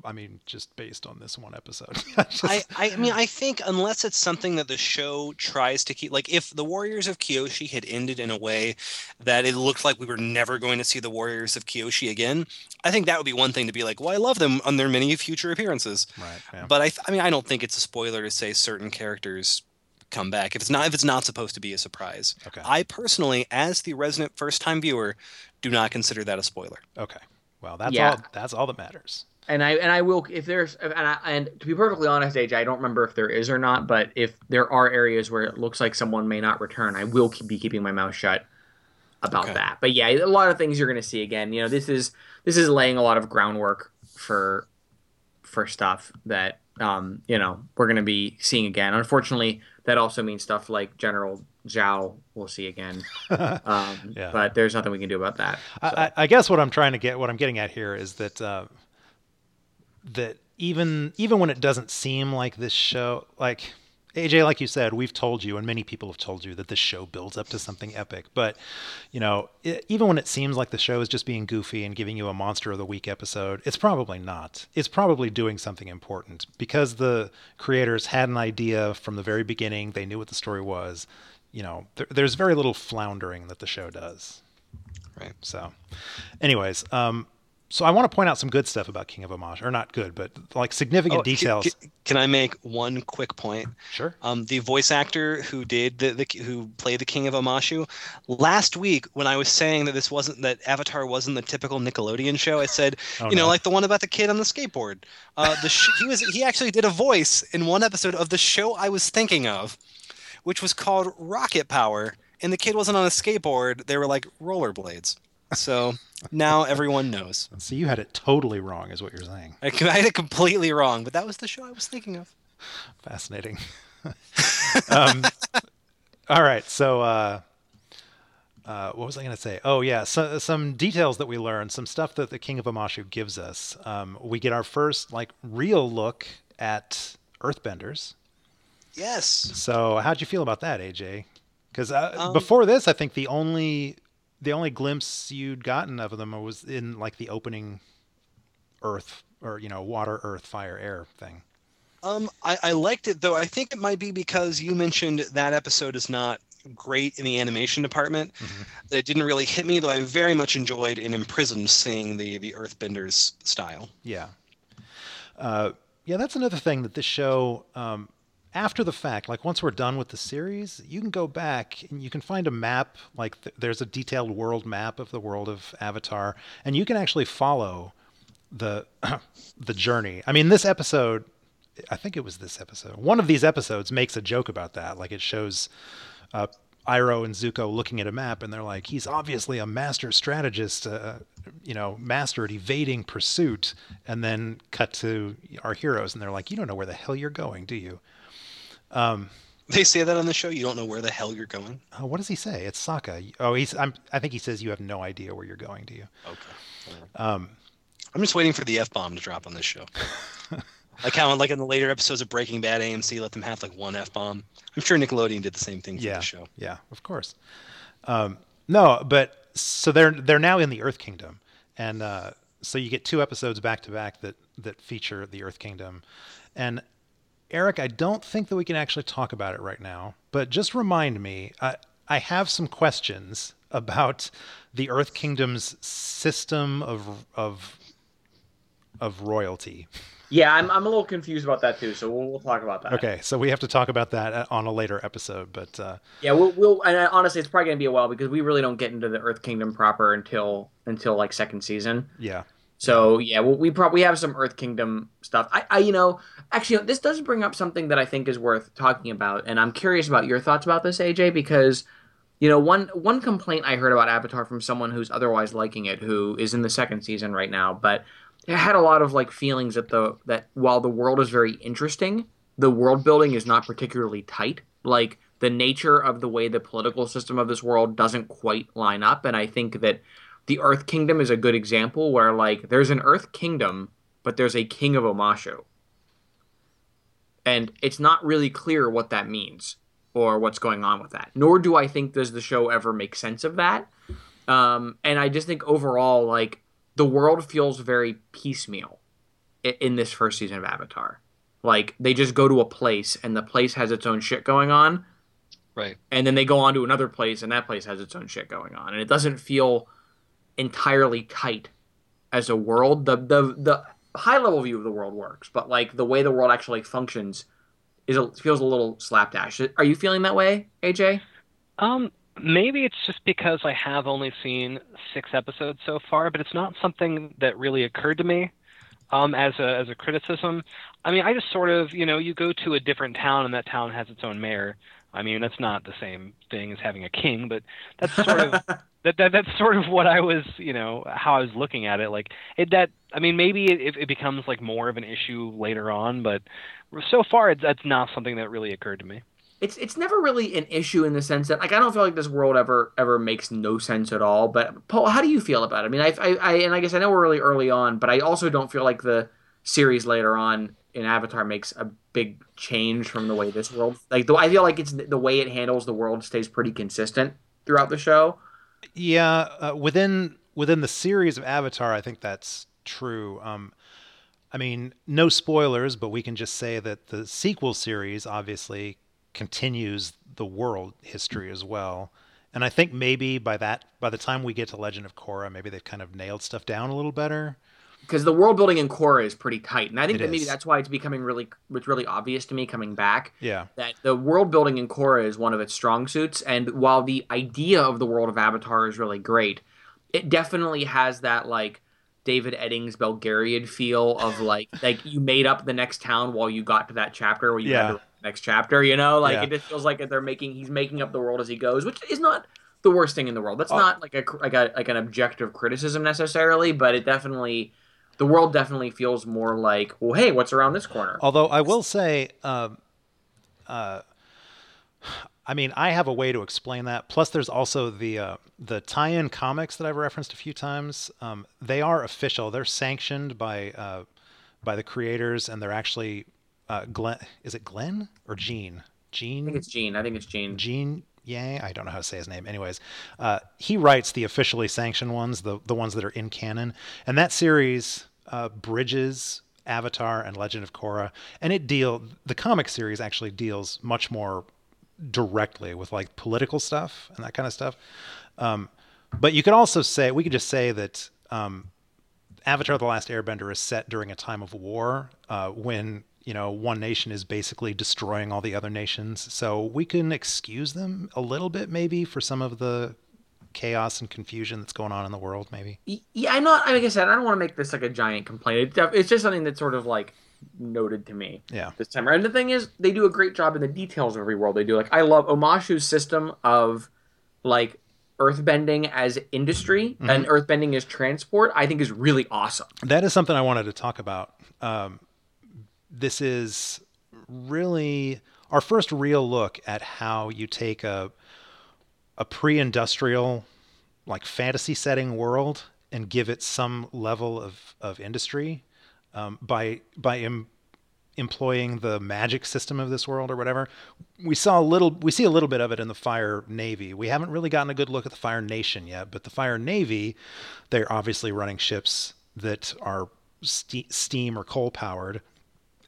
I mean, just based on this one episode. I just- I, I mean, I think unless it's something that the show tries to keep, like if the Warriors of Kyoshi had ended in a way that it looked like we were never going to see the Warriors of Kyoshi again, I think that would be one thing to be like, well, I love them on their many future appearances. right. Yeah. But I, th- I mean, I don't think it's a spoiler to say certain characters come back if it's not if it's not supposed to be a surprise. Okay. I personally, as the resident first time viewer, do not consider that a spoiler. Okay. Well, that's Yeah. all. That's all that matters. And I and I will if there's and I, and to be perfectly honest, AJ, I don't remember if there is or not. But if there are areas where it looks like someone may not return, I will keep, be keeping my mouth shut about Okay. that. But yeah, a lot of things you're going to see again. You know, this is this is laying a lot of groundwork for for stuff that um you know we're going to be seeing again. Unfortunately, that also means stuff like General Zhao we'll see again. Um, Yeah. But there's nothing we can do about that. so. I, I, I guess what I'm trying to get, what I'm getting at here, is that uh, that even even when it doesn't seem like this show, like AJ, like you said, we've told you, and many people have told you that this show builds up to something epic. But you know, it, even when it seems like the show is just being goofy and giving you a monster of the week episode, it's probably not. It's probably doing something important because the creators had an idea from the very beginning. They knew what the story was. You know, there, there's very little floundering that the show does. Right. So, anyways, um, so I want to point out some good stuff about King of Amash, or not good, but like significant Oh, details. c- Can I make one quick point? Sure. Um, the voice actor who did the, the who played the King of Omashu last week when I was saying that this wasn't that Avatar wasn't the typical Nickelodeon show, I said Oh, you know like the one about the kid on the skateboard. Uh, the sh- he was he actually did a voice in one episode of the show I was thinking of, which was called Rocket Power, and the kid wasn't on a skateboard; they were like rollerblades. So now everyone knows. So you had it totally wrong, is what you're saying. I, I had it completely wrong, but that was the show I was thinking of. Fascinating. um, all right, so uh, uh, what was I going to say? Oh yeah, so, some details that we learned, some stuff that the King of Amashu gives us. Um, we get our first like real look at Earthbenders. Yes. So how'd you feel about that, AJ? Because uh, Um, before this, I think the only the only glimpse you'd gotten of them was in like the opening Earth or you know water, Earth, fire, air thing. Um, I, I liked it though. I think it might be because you mentioned that episode is not great in the animation department. That it didn't really hit me, though. I very much enjoyed in Imprisoned seeing the the Earthbenders style. Yeah. Uh, yeah, that's another thing that this show, um, after the fact, like once we're done with the series, you can go back and you can find a map. Like th- there's a detailed world map of the world of Avatar, and you can actually follow the the journey. I mean, this episode, I think it was this episode. One of these episodes makes a joke about that. Like it shows uh, Iroh and Zuko looking at a map, and they're like, "He's obviously a master strategist, uh, you know, master at evading pursuit." And then cut to our heroes, and they're like, "You don't know where the hell you're going, do you?" Um, They say that on the show. You don't know where the hell you're going. oh, what does he say? It's Sokka. Oh, he's. I'm, I think he says you have no idea where you're going, do you? Okay. Um, I'm just waiting for the f bomb to drop on this show. like how, like in the later episodes of Breaking Bad, AMC let them have like one f bomb. I'm sure Nickelodeon did the same thing for yeah, the show. yeah, of course. Um, no, but so they're they're now in the Earth Kingdom, and uh, so you get two episodes back to back that that feature the Earth Kingdom, and Eric, I don't think that we can actually talk about it right now, but just remind me. I I have some questions about the Earth Kingdom's system of of of royalty. Yeah, I'm, I'm a little confused about that too. So we'll, we'll talk about that. Okay, so we have to talk about that uh, on a later episode, but uh, Yeah, we'll, we'll and uh, honestly, it's probably gonna be a while because we really don't get into the Earth Kingdom proper until until like second season. yeah, So yeah, well, we probably have some Earth Kingdom stuff. I, I, you know, actually, this does bring up something that I think is worth talking about, and I'm curious about your thoughts about this, AJ, because you know, one one complaint I heard about Avatar from someone who's otherwise liking it, who is in the second season right now, but had a lot of like feelings that the that while the world is very interesting, the world building is not particularly tight. Like the nature of the way the political system of this world doesn't quite line up, and I think that the Earth Kingdom is a good example where like there's an Earth Kingdom, but there's a King of Omashu. And it's not really clear what that means or what's going on with that. Nor do I think does the show ever make sense of that. Um, and I just think overall, like the world feels very piecemeal i- in this first season of Avatar. Like they just go to a place and the place has its own shit going on, Right. and then they go on to another place and that place has its own shit going on and it doesn't feel entirely tight as a world the the the high level view of the world works but like the way the world actually functions is a, feels a little slapdash are you feeling that way aj Um, maybe it's just because I have only seen six episodes so far, but it's not something that really occurred to me um, as a as a criticism. I mean, I just sort of, you know, you go to a different town and that town has its own mayor. I mean, that's not the same thing as having a king, but that's sort of that, that that's sort of what I was, you know, how I was looking at it. Like it that I mean, maybe it, it becomes like more of an issue later on, but so far it's that's not something that really occurred to me. it's it's never really an issue in the sense that like I don't feel like this world ever ever makes no sense at all. But Paul, how do you feel about it? I mean, I, I, I and I guess I know we're really early on, but I also don't feel like the series later on in Avatar makes a big change from the way this world like the I feel like it's the way it handles the world stays pretty consistent throughout the show. Yeah, uh, within within the series of Avatar, I think that's true. Um, I mean, no spoilers, but we can just say that the sequel series obviously continues the world history as well. And I think maybe by that by the time we get to Legend of Korra, maybe they've kind of nailed stuff down a little better. Because the world building in Korra is pretty tight, and I think It that maybe is. that's why it's becoming really it's really obvious to me coming back Yeah. that the world building in Korra is one of its strong suits, and while the idea of the world of Avatar is really great, it definitely has that like David Eddings Belgariad feel of like like you made up the next town while you got to that chapter where you Yeah. to next chapter. You know, like Yeah. it just feels like they're making he's making up the world as he goes, which is not the worst thing in the world. That's Oh. not like a like a like an objective criticism necessarily, but it definitely the world definitely feels more like, well, hey, what's around this corner? Although I will say, um, uh, I mean, I have a way to explain that. Plus, there's also the uh, the tie-in comics that I've referenced a few times. Um, they are official. They're sanctioned by uh, by the creators, and they're actually uh, Glenn. Is it Glenn or Gene? Gene. I think it's Gene. I think it's Gene. Gene Yang. I don't know how to say his name. Anyways, uh, he writes the officially sanctioned ones, the the ones that are in canon, and that series uh, bridges Avatar and Legend of Korra, and it deal the comic series actually deals much more directly with like political stuff and that kind of stuff. Um, but you could also say we could just say that um, Avatar: The Last Airbender is set during a time of war uh, when you know one nation is basically destroying all the other nations. So we can excuse them a little bit, maybe, for some of the chaos and confusion that's going on in the world. Maybe. Yeah, I'm not. Like I said, I don't want to make this like a giant complaint. It's just something that's sort of like noted to me Yeah. this time. around. And the thing is, they do a great job in the details of every world they do. Like I love Omashu's system of like earthbending as industry and earthbending as transport. I think is really awesome. That is something I wanted to talk about. Um, this is really our first real look at how you take a a pre-industrial, like fantasy setting world and give it some level of of industry um, by by em- employing the magic system of this world or whatever. We saw a little, we see a little bit of it in the Fire Navy. We haven't really gotten a good look at the Fire Nation yet, but the Fire Navy, they're obviously running ships that are ste- steam or coal powered.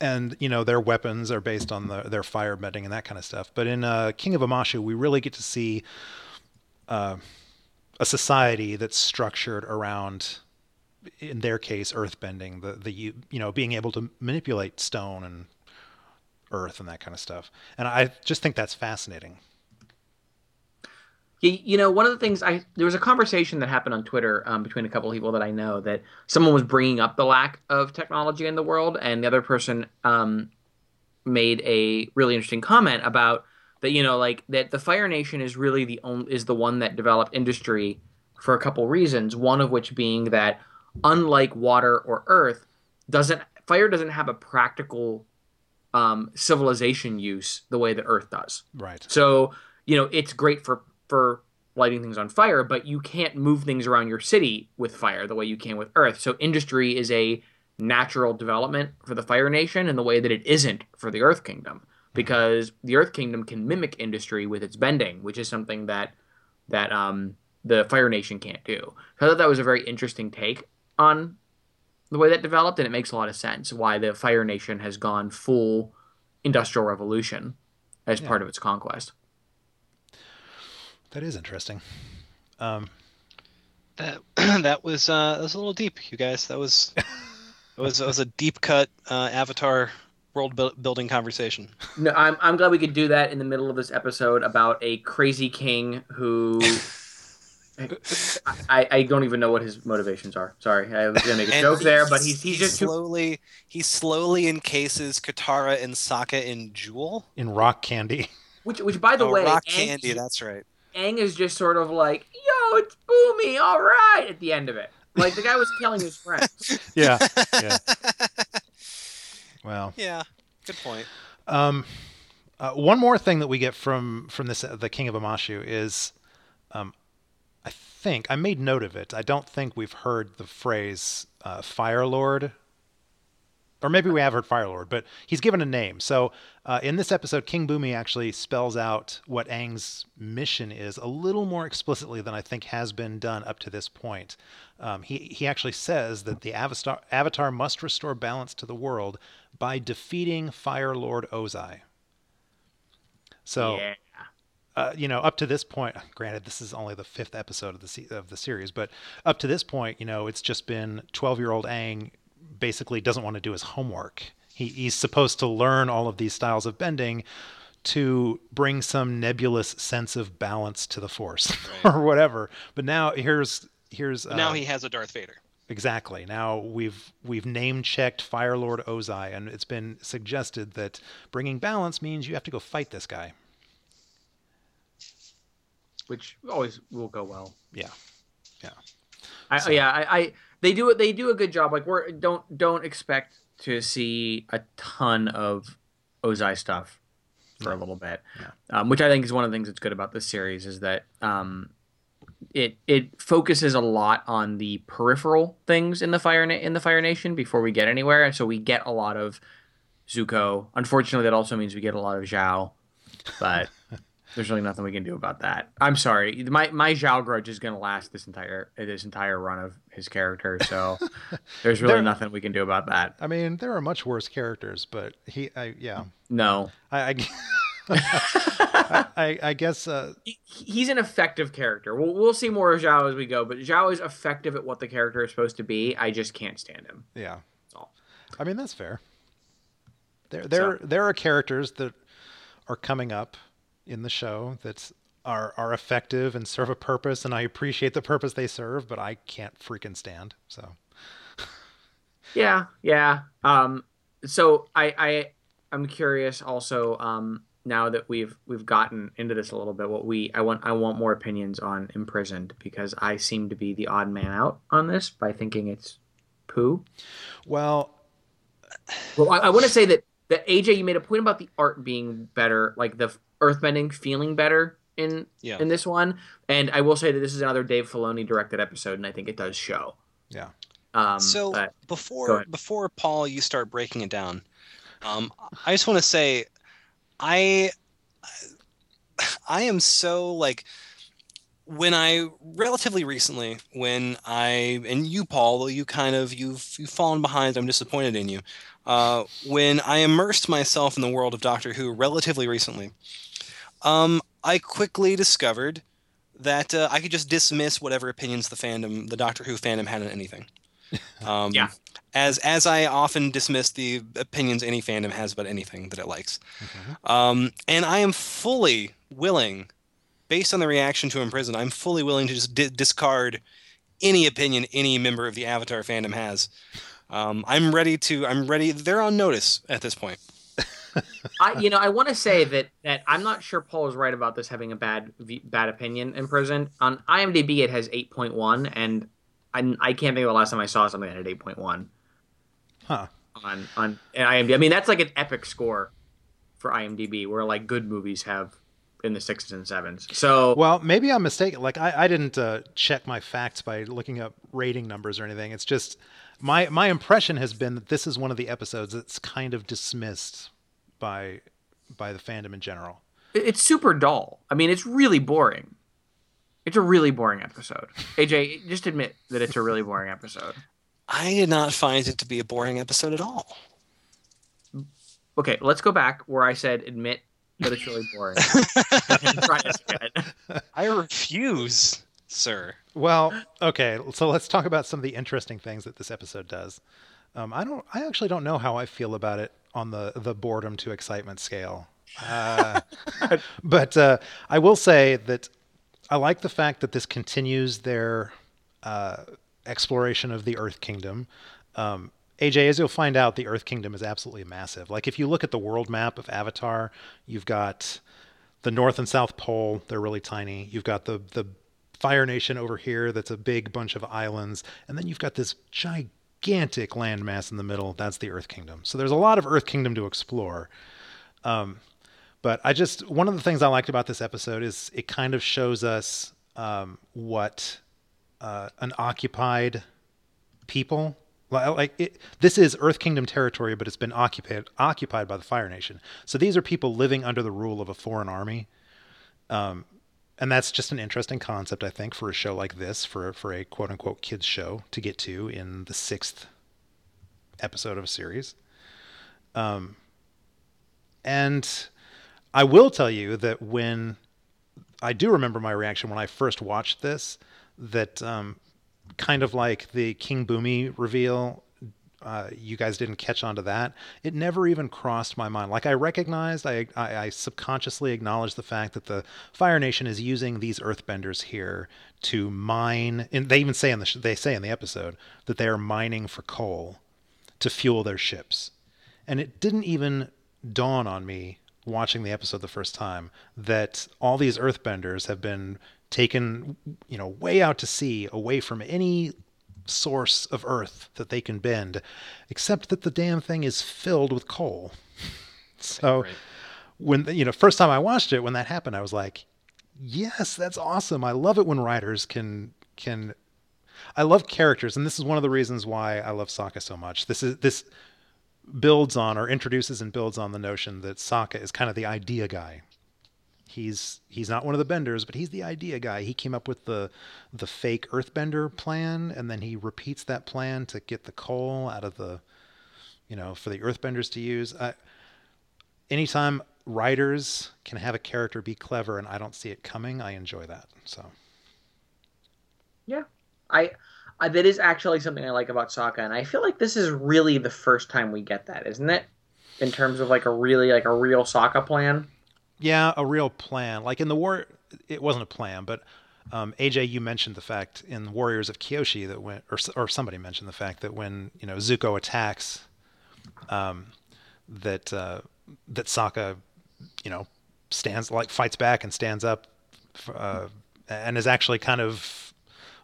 And you know their weapons are based on the, their fire bending and that kind of stuff. But in uh, King of Omashu, we really get to see uh, a society that's structured around in their case earthbending the the you you know being able to manipulate stone and earth and that kind of stuff and i just think that's fascinating You, you know, one of the things I there was a conversation that happened on Twitter um, between a couple of people that I know that someone was bringing up the lack of technology in the world, and the other person um, made a really interesting comment about that. You know, like that the Fire Nation is really the only is the one that developed industry for a couple reasons. One of which being that unlike water or earth, doesn't fire doesn't have a practical um, civilization use the way that earth does. right So, you know, it's great for for lighting things on fire, but you can't move things around your city with fire the way you can with earth. So, industry is a natural development for the Fire Nation in the way that it isn't for the Earth Kingdom, because the Earth Kingdom can mimic industry with its bending, which is something that that um, the Fire Nation can't do. So I thought that was a very interesting take on the way that developed, and it makes a lot of sense why the Fire Nation has gone full industrial revolution as Yeah. part of its conquest. That is interesting um That that was uh, that was a little deep, you guys. That was that was that was a deep cut uh, Avatar world buil- building conversation. No, I'm, I'm glad we could do that in the middle of this episode about a crazy king who I, I don't even know what his motivations are. Sorry, I was gonna make a joke there, but he's he's he just too, slowly he slowly encases Katara and Sokka in Jewel. in rock candy which which by the oh, way, rock Aang- candy. That's right. Aang is just sort of like, yo, it's Bumi, all right, at the end of it. Like the guy was killing his friends. yeah yeah well yeah. Good point. Um, uh, one more thing that we get from from this the King of Omashu is, um, I think I made note of it. I don't think we've heard the phrase uh, Fire Lord, or maybe we have heard Fire Lord, but he's given a name. So uh, in this episode, King Bumi actually spells out what Aang's mission is a little more explicitly than I think has been done up to this point. Um, he he actually says that the Avatar Avatar must restore balance to the world by defeating Fire Lord Ozai. So yeah. uh, you know, up to this point, granted, this is only the fifth episode of the se- of the series, but up to this point, you know, it's just been twelve year old Aang basically doesn't want to do his homework. He, he's supposed to learn all of these styles of bending to bring some nebulous sense of balance to the Force Right. or whatever. But now here's here's uh, now he has a Darth Vader. exactly. Now we've we've name checked Fire Lord Ozai, and it's been suggested that bringing balance means you have to go fight this guy. which always will go well. Yeah, yeah. I, So- Yeah, I, I they do it. They do a good job. Like we're don't don't expect to see a ton of Ozai stuff for a little bit, Yeah. um, which I think is one of the things that's good about this series is that um, it it focuses a lot on the peripheral things in the fire Na- in the Fire Nation before we get anywhere. So we get a lot of Zuko. Unfortunately, that also means we get a lot of Zhao, but. There's really nothing we can do about that. I'm sorry. My my Zhao grudge is going to last this entire this entire run of his character. So there's really There- nothing we can do about that. I mean, there are much worse characters, but he, I, yeah, No, I, I, I, I guess, uh, He- he's an effective character. We'll we'll see more of Zhao as we go, but Zhao is effective at what the character is supposed to be. I just can't stand him. yeah. that's all. I mean, that's fair. There, there, there are characters that are coming up in the show that are are effective and serve a purpose, and I appreciate the purpose they serve, but I can't freaking stand. So, Yeah, yeah. Um, so I, I I'm curious also. Um, now that we've we've gotten into this a little bit, what we I want I want more opinions on imprisoned because I seem to be the odd man out on this by thinking it's poo. well, Well, I, I want to say that that AJ, you made a point about the art being better, like the earthbending feeling better in Yeah. in this one, and I will say that this is another Dave Filoni directed episode, and I think it does show. yeah, Um, so but- before before Paul, you start breaking it down. Um, I just want to say, I I am so like when I relatively recently when I and you Paul, you kind of you've you've fallen behind. I'm disappointed in you. Uh, when I immersed myself in the world of Doctor Who relatively recently, um, I quickly discovered that uh, I could just dismiss whatever opinions the fandom, the Doctor Who fandom had on anything. Um, Yeah. As as I often dismiss the opinions any fandom has about anything that it likes, Mhm. um, and I am fully willing, based on the reaction to Imprison, I'm fully willing to just di- discard any opinion any member of the Avatar fandom has. Um, I'm ready to. I'm ready. They're on notice at this point. I, you know, I want to say that that I'm not sure Paul is right about this having a bad bad opinion in prison. On IMDb, it has 8.1, and I, I can't think of the last time I saw something that had 8.1 huh? on on IMDb. I mean, that's like an epic score for IMDb, where like good movies have in the sixes and sevens. So Well, maybe I'm mistaken. Like I, I didn't uh, check my facts by looking up rating numbers or anything. It's just my my impression has been that this is one of the episodes that's kind of dismissed by by the fandom in general. it's super dull. I mean, it's really boring. It's a really boring episode. AJ, just admit that it's a really boring episode. I did not find it to be a boring episode at all. Okay, let's go back where I said admit that it's really boring. And try this again. I refuse, sir. Well, okay, so let's talk about some of the interesting things that this episode does. Um, I don't. I actually don't know how I feel about it on the the boredom to excitement scale. Uh, but uh, I will say that I like the fact that this continues their uh, exploration of the Earth Kingdom. Um, AJ, as you'll find out, the Earth Kingdom is absolutely massive. Like if you look at the world map of Avatar, you've got the North and South Pole. They're really tiny. You've got the the Fire Nation over here. That's a big bunch of islands, and then you've got this gigantic landmass in the middle. That's the Earth Kingdom. So there's a lot of Earth Kingdom to explore. Um, but I just one of the things I liked about this episode is it kind of shows us um, what uh, an occupied people like it, this is Earth Kingdom territory, but it's been occupied occupied by the Fire Nation. So these are people living under the rule of a foreign army. Um, and that's just an interesting concept, I think, for a show like this, for for a quote unquote kids show to get to in the sixth episode of a series. Um, and I will tell you that when I do remember my reaction when I first watched this, that um, kind of like the King Bumi reveal uh, you guys didn't catch on to that. It never even crossed my mind. Like I recognized, I, I, I subconsciously acknowledged the fact that the Fire Nation is using these Earthbenders here to mine. And they even say in the they say in the episode that they are mining for coal to fuel their ships. And it didn't even dawn on me watching the episode the first time that all these earthbenders have been taken, you know, way out to sea, away from any source of earth that they can bend, except that the damn thing is filled with coal. So Right. when you know, first time I watched it, when that happened, I was like, yes, that's awesome. I love it when writers can can I love characters, and this is one of the reasons why I love Sokka so much. This is this builds on or introduces and builds on the notion that Sokka is kind of the idea guy. He's he's not one of the benders, but he's the idea guy. He came up with the the fake earthbender plan, and then he repeats that plan to get the coal out of the, you know, for the earthbenders to use. I, anytime writers can have a character be clever and I don't see it coming, I enjoy that. So Yeah, I, I that is actually something I like about Sokka, and I feel like this is really the first time we get that, isn't it? In terms of like a really like a real Sokka plan. Yeah, a real plan. Like in the war, it wasn't a plan, but um, AJ, you mentioned the fact in Warriors of Kyoshi that when, or or somebody mentioned the fact that when you know Zuko attacks, um, that uh, that Sokka, you know, stands like fights back and stands up, uh, and is actually kind of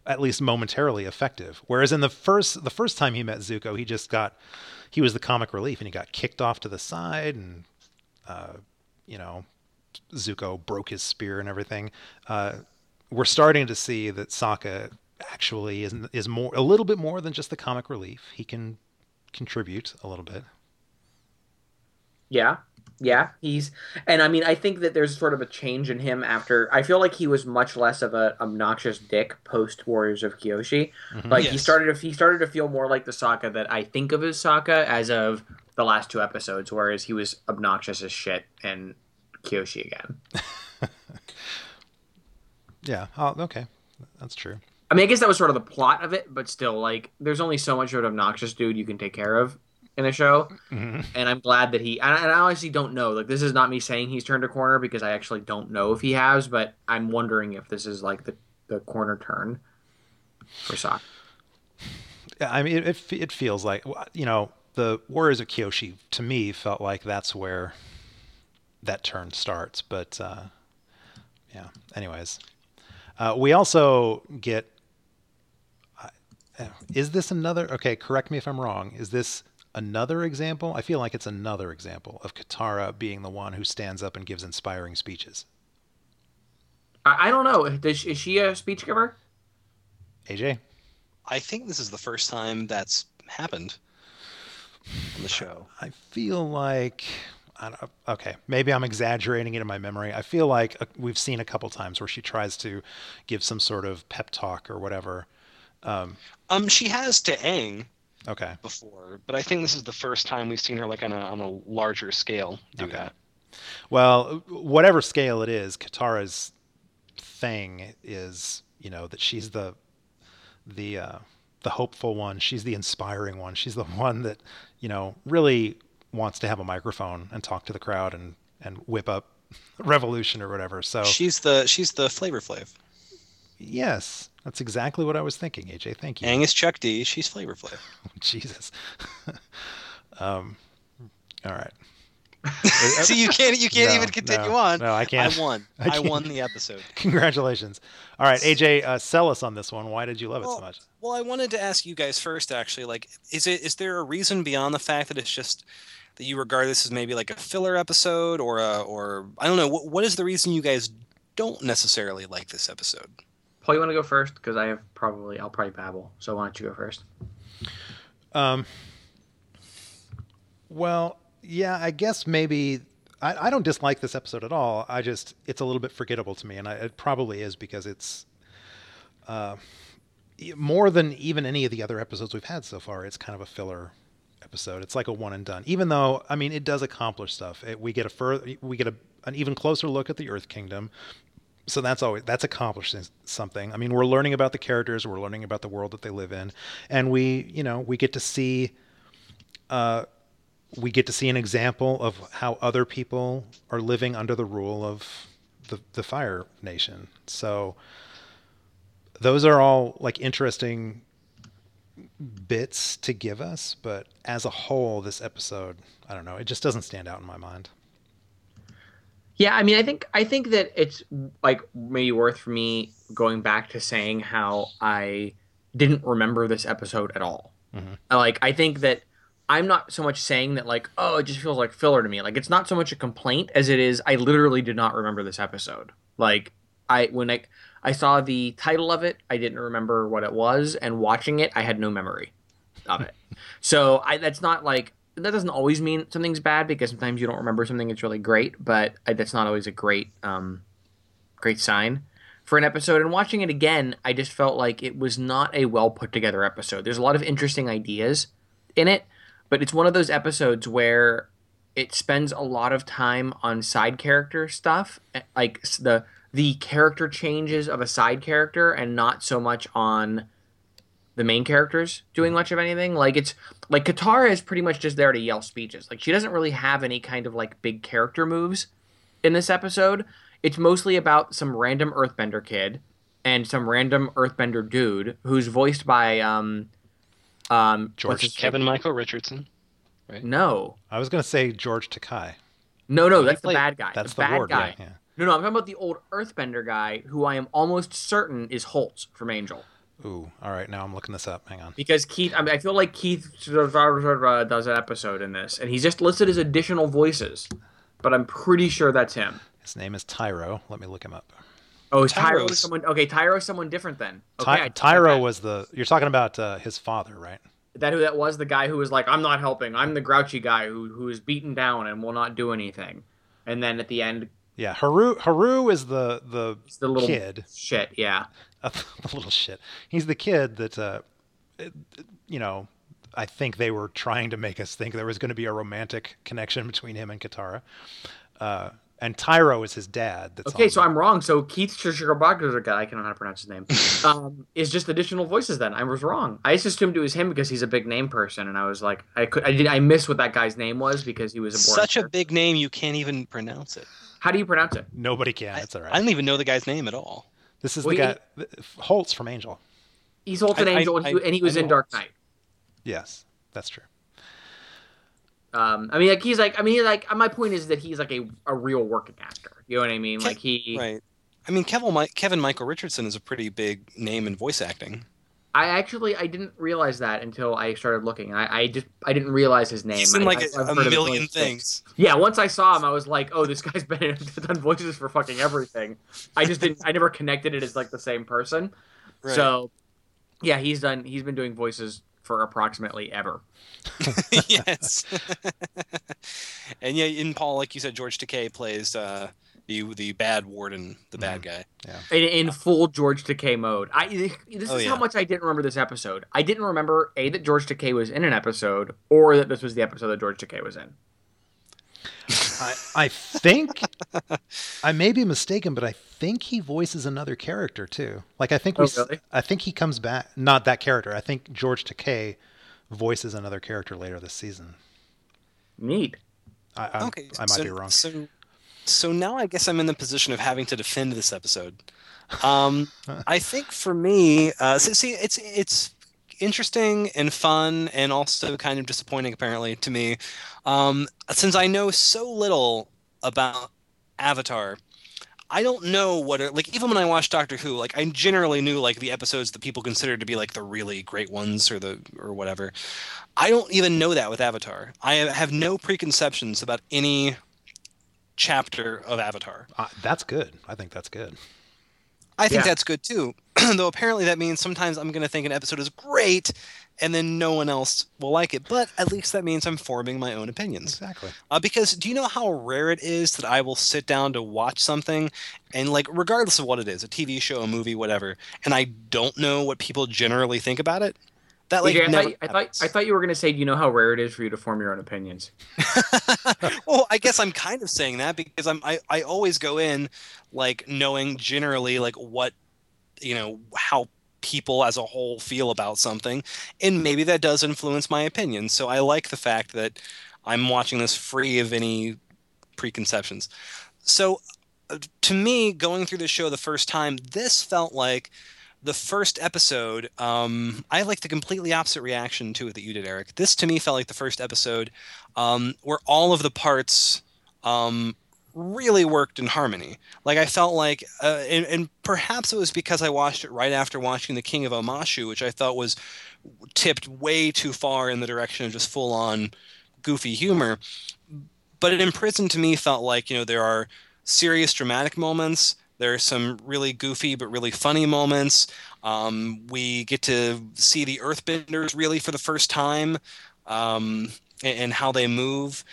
at least momentarily effective. Whereas in the first the first time he met Zuko, he just got he was the comic relief and he got kicked off to the side and uh, you know Zuko broke his spear and everything. Uh, we're starting to see that Sokka actually is is more a little bit more than just the comic relief. He can contribute a little bit. Yeah, yeah, he's, and I mean, I think that there's sort of a change in him after. I feel like he was much less of a obnoxious dick post Warriors of Kyoshi. Mhm. Like he started to he started to feel more like the Sokka that I think of as Sokka as of the last two episodes, whereas he was obnoxious as shit in Kyoshi again. Yeah. Oh, okay. That's true. I mean, I guess that was sort of the plot of it, but still, like, there's only so much of an obnoxious dude you can take care of in a show, Mhm. and I'm glad that he. And I, honestly don't know. Like, this is not me saying he's turned a corner because I actually don't know if he has, but I'm wondering if this is like the the corner turn for Sokka. Yeah, I mean, it, it it feels like you know the Warriors of Kyoshi to me felt like that's where that turn starts. But uh, yeah. Anyways, uh, we also get. Uh, is this another? Okay, correct me if I'm wrong. Is this another example? I feel like it's another example of Katara being the one who stands up and gives inspiring speeches. I, I don't know. Does, is she a speech giver? AJ. I think this is the first time that's happened on the show. I feel like I don't, okay, maybe I'm exaggerating it in my memory. I feel like uh, we've seen a couple times where she tries to give some sort of pep talk or whatever. Um, Um, she has to Aang okay, before, but I think this is the first time we've seen her like on a on a larger scale do Okay. that. well, whatever scale it is, Katara's thing is you know that she's the the uh, the hopeful one. She's the inspiring one. She's the one that you know really wants to have a microphone and talk to the crowd and and whip up revolution or whatever. So She's the she's the Flavor Flav. Yes, that's exactly what I was thinking, AJ. Thank you. Aang's Chuck D. She's Flavor Flav. Jesus. um, all right. See, you can't you can't No, even continue no, on. no, I can't. I won. I I, won the episode. Congratulations. All right, AJ, uh, sell us on this one. Why did you love it so much? Well, I wanted to ask you guys first. Actually, like, is it is there a reason beyond the fact that it's just that you regard this as maybe like a filler episode, or a, or I don't know. What what is the reason you guys don't necessarily like this episode? Paul, you want to go first? Because I have probably I'll probably babble. So why don't you go first? Um, well, yeah, I guess maybe I, I don't dislike this episode at all. I just it's a little bit forgettable to me, and I, it probably is because it's uh, more than even any of the other episodes we've had so far. It's kind of a filler episode. It's like a one and done. Even though I mean, it does accomplish stuff. It, we get a further, we get a, an even closer look at the Earth Kingdom. So that's always that's accomplishing something. I mean, we're learning about the characters, we're learning about the world that they live in, and we, you know, we get to see uh, we get to see an example of how other people are living under the rule of the the Fire Nation. So those are all like interesting bits to give us, but as a whole, this episode, I don't know, it just doesn't stand out in my mind. Yeah, I mean, I think I think that it's like maybe worth for me going back to saying how I didn't remember this episode at all. Mhm. Like, I think that I'm not so much saying that like, oh, it just feels like filler to me. Like, it's not so much a complaint as it is I literally did not remember this episode. Like, I when I I saw the title of it, I didn't remember what it was, and watching it, I had no memory of it. so I that's not like that doesn't always mean something's bad because sometimes you don't remember something that's really great, but I, that's not always a great um, great sign for an episode. And watching it again, I just felt like it was not a well put together episode. There's a lot of interesting ideas in it, but it's one of those episodes where it spends a lot of time on side character stuff, eh, like the the character changes of a side character, and not so much on the main characters doing much of anything. Like it's like Katara is pretty much just there to yell speeches. Like she doesn't really have any kind of like big character moves in this episode. It's mostly about some random Earthbender kid and some random Earthbender dude who's voiced by um um George what's his- Kevin Michael Richardson. Right? No. I was going to say George Takei. No, no, that's the bad guy. That's the the, bad ward. guy. Yeah, yeah. No, no, I'm talking about the old Earthbender guy who I am almost certain is Holtz from Angel. Ooh, all right. Now I'm looking this up. Hang on. because Keith. I mean, I feel like Keith does an episode in this, and he's just listed as additional voices, but I'm pretty sure that's him. His name is Tyro. Let me look him up. Oh, is Tyro Tyro's- someone? Okay, Tyro is someone different then. Okay, Ty- Tyro was the. You're talking about uh, his father, right? that who that was the guy who was like, I'm not helping. I'm the grouchy guy who who is beaten down and will not do anything. And then at the end, Yeah, Haru. Haru is the the it's the little kid. shit. Yeah. the little shit. He's the kid that, uh, you know, I think they were trying to make us think there was going to be a romantic connection between him and Katara. Uh, and Tyro is his dad. That's Okay, so I'm wrong. So Keith Shishirabaka, guy, I don't know how to pronounce his name, um, is just additional voices. Then I was wrong. I just assumed it was him because he's a big name person, and I was like, I could, I did, I missed what that guy's name was because he was important. Such a big name, you can't even pronounce it. How do you pronounce it? Nobody can. That's all right. all I right. don't even know the guy's name at all. This is Well, the guy, Holtz from Angel. He's Holton I- I- Angel, and he, I- and he was in Dark Knight. Yes, that's true. Um, I mean, like he's like, I mean, like my point is that he's like a, a real working actor. You know what I mean? Ke- Like he, Right. I mean, Kevin, Kevin Michael Richardson is a pretty big name in voice acting. I actually I didn't realize that until I started looking. I, I just I didn't realize his name. He's in like I- a a million things. Yeah, once I saw him, I was like, "Oh, this guy's been done voices for fucking everything." I just didn't. I never connected it as like the same person. Right. So, yeah, he's done. He's been doing voices for approximately ever. yes. and yeah, in Paul, like you said, George Takei plays uh, the the bad warden, the bad mm. guy. In, in full George Takei mode. I this Oh, is yeah. how much I didn't remember this episode. I didn't remember a that George Takei was in an episode, or that this was the episode that George Takei was in. I, I think I may be mistaken, but I think he voices another character too. Like I think we, Oh, really? I think he comes back. Not that character. I think George Takei voices another character later this season. Neat. I, I, okay, I might so, be wrong. So, so now I guess I'm in the position of having to defend this episode. Um, I think for me, uh, so, see, it's it's interesting and fun, and also kind of disappointing, apparently, to me, um, since I know so little about Avatar. I don't know what it, like even when I watched Doctor Who, like I generally knew like the episodes that people consider to be like the really great ones or the or whatever. I don't even know that with Avatar. I have no preconceptions about any chapter of Avatar. Uh, that's good. I think that's good. I think Yeah. that's good too. Though apparently that means sometimes I'm going to think an episode is great and then no one else will like it. But at least that means I'm forming my own opinions. Exactly. Uh, because do you know how rare it is that I will sit down to watch something and, like, regardless of what it is a TV show, a movie, whatever and I don't know what people generally think about it? That, like, AJ, I, never thought, I thought. I thought you were gonna say, you know how rare it is for you to form your own opinions?" well, I guess I'm kind of saying that because I'm I, I always go in like knowing generally like what you know how people as a whole feel about something, and maybe that does influence my opinion. So I like the fact that I'm watching this free of any preconceptions. So uh, to me, going through the show the first time, this felt like the first episode. Um, I like the completely opposite reaction to it that you did, Eric. This to me felt like the first episode um, where all of the parts um, really worked in harmony. Like I felt like, uh, and, and, perhaps it was because I watched it right after watching The King of Omashu, which I thought was tipped way too far in the direction of just full on goofy humor. But it imprisoned to me felt like you know there are serious dramatic moments. There are some really goofy but really funny moments. Um, we get to see the Earthbenders really for the first time um, and, and, how they move.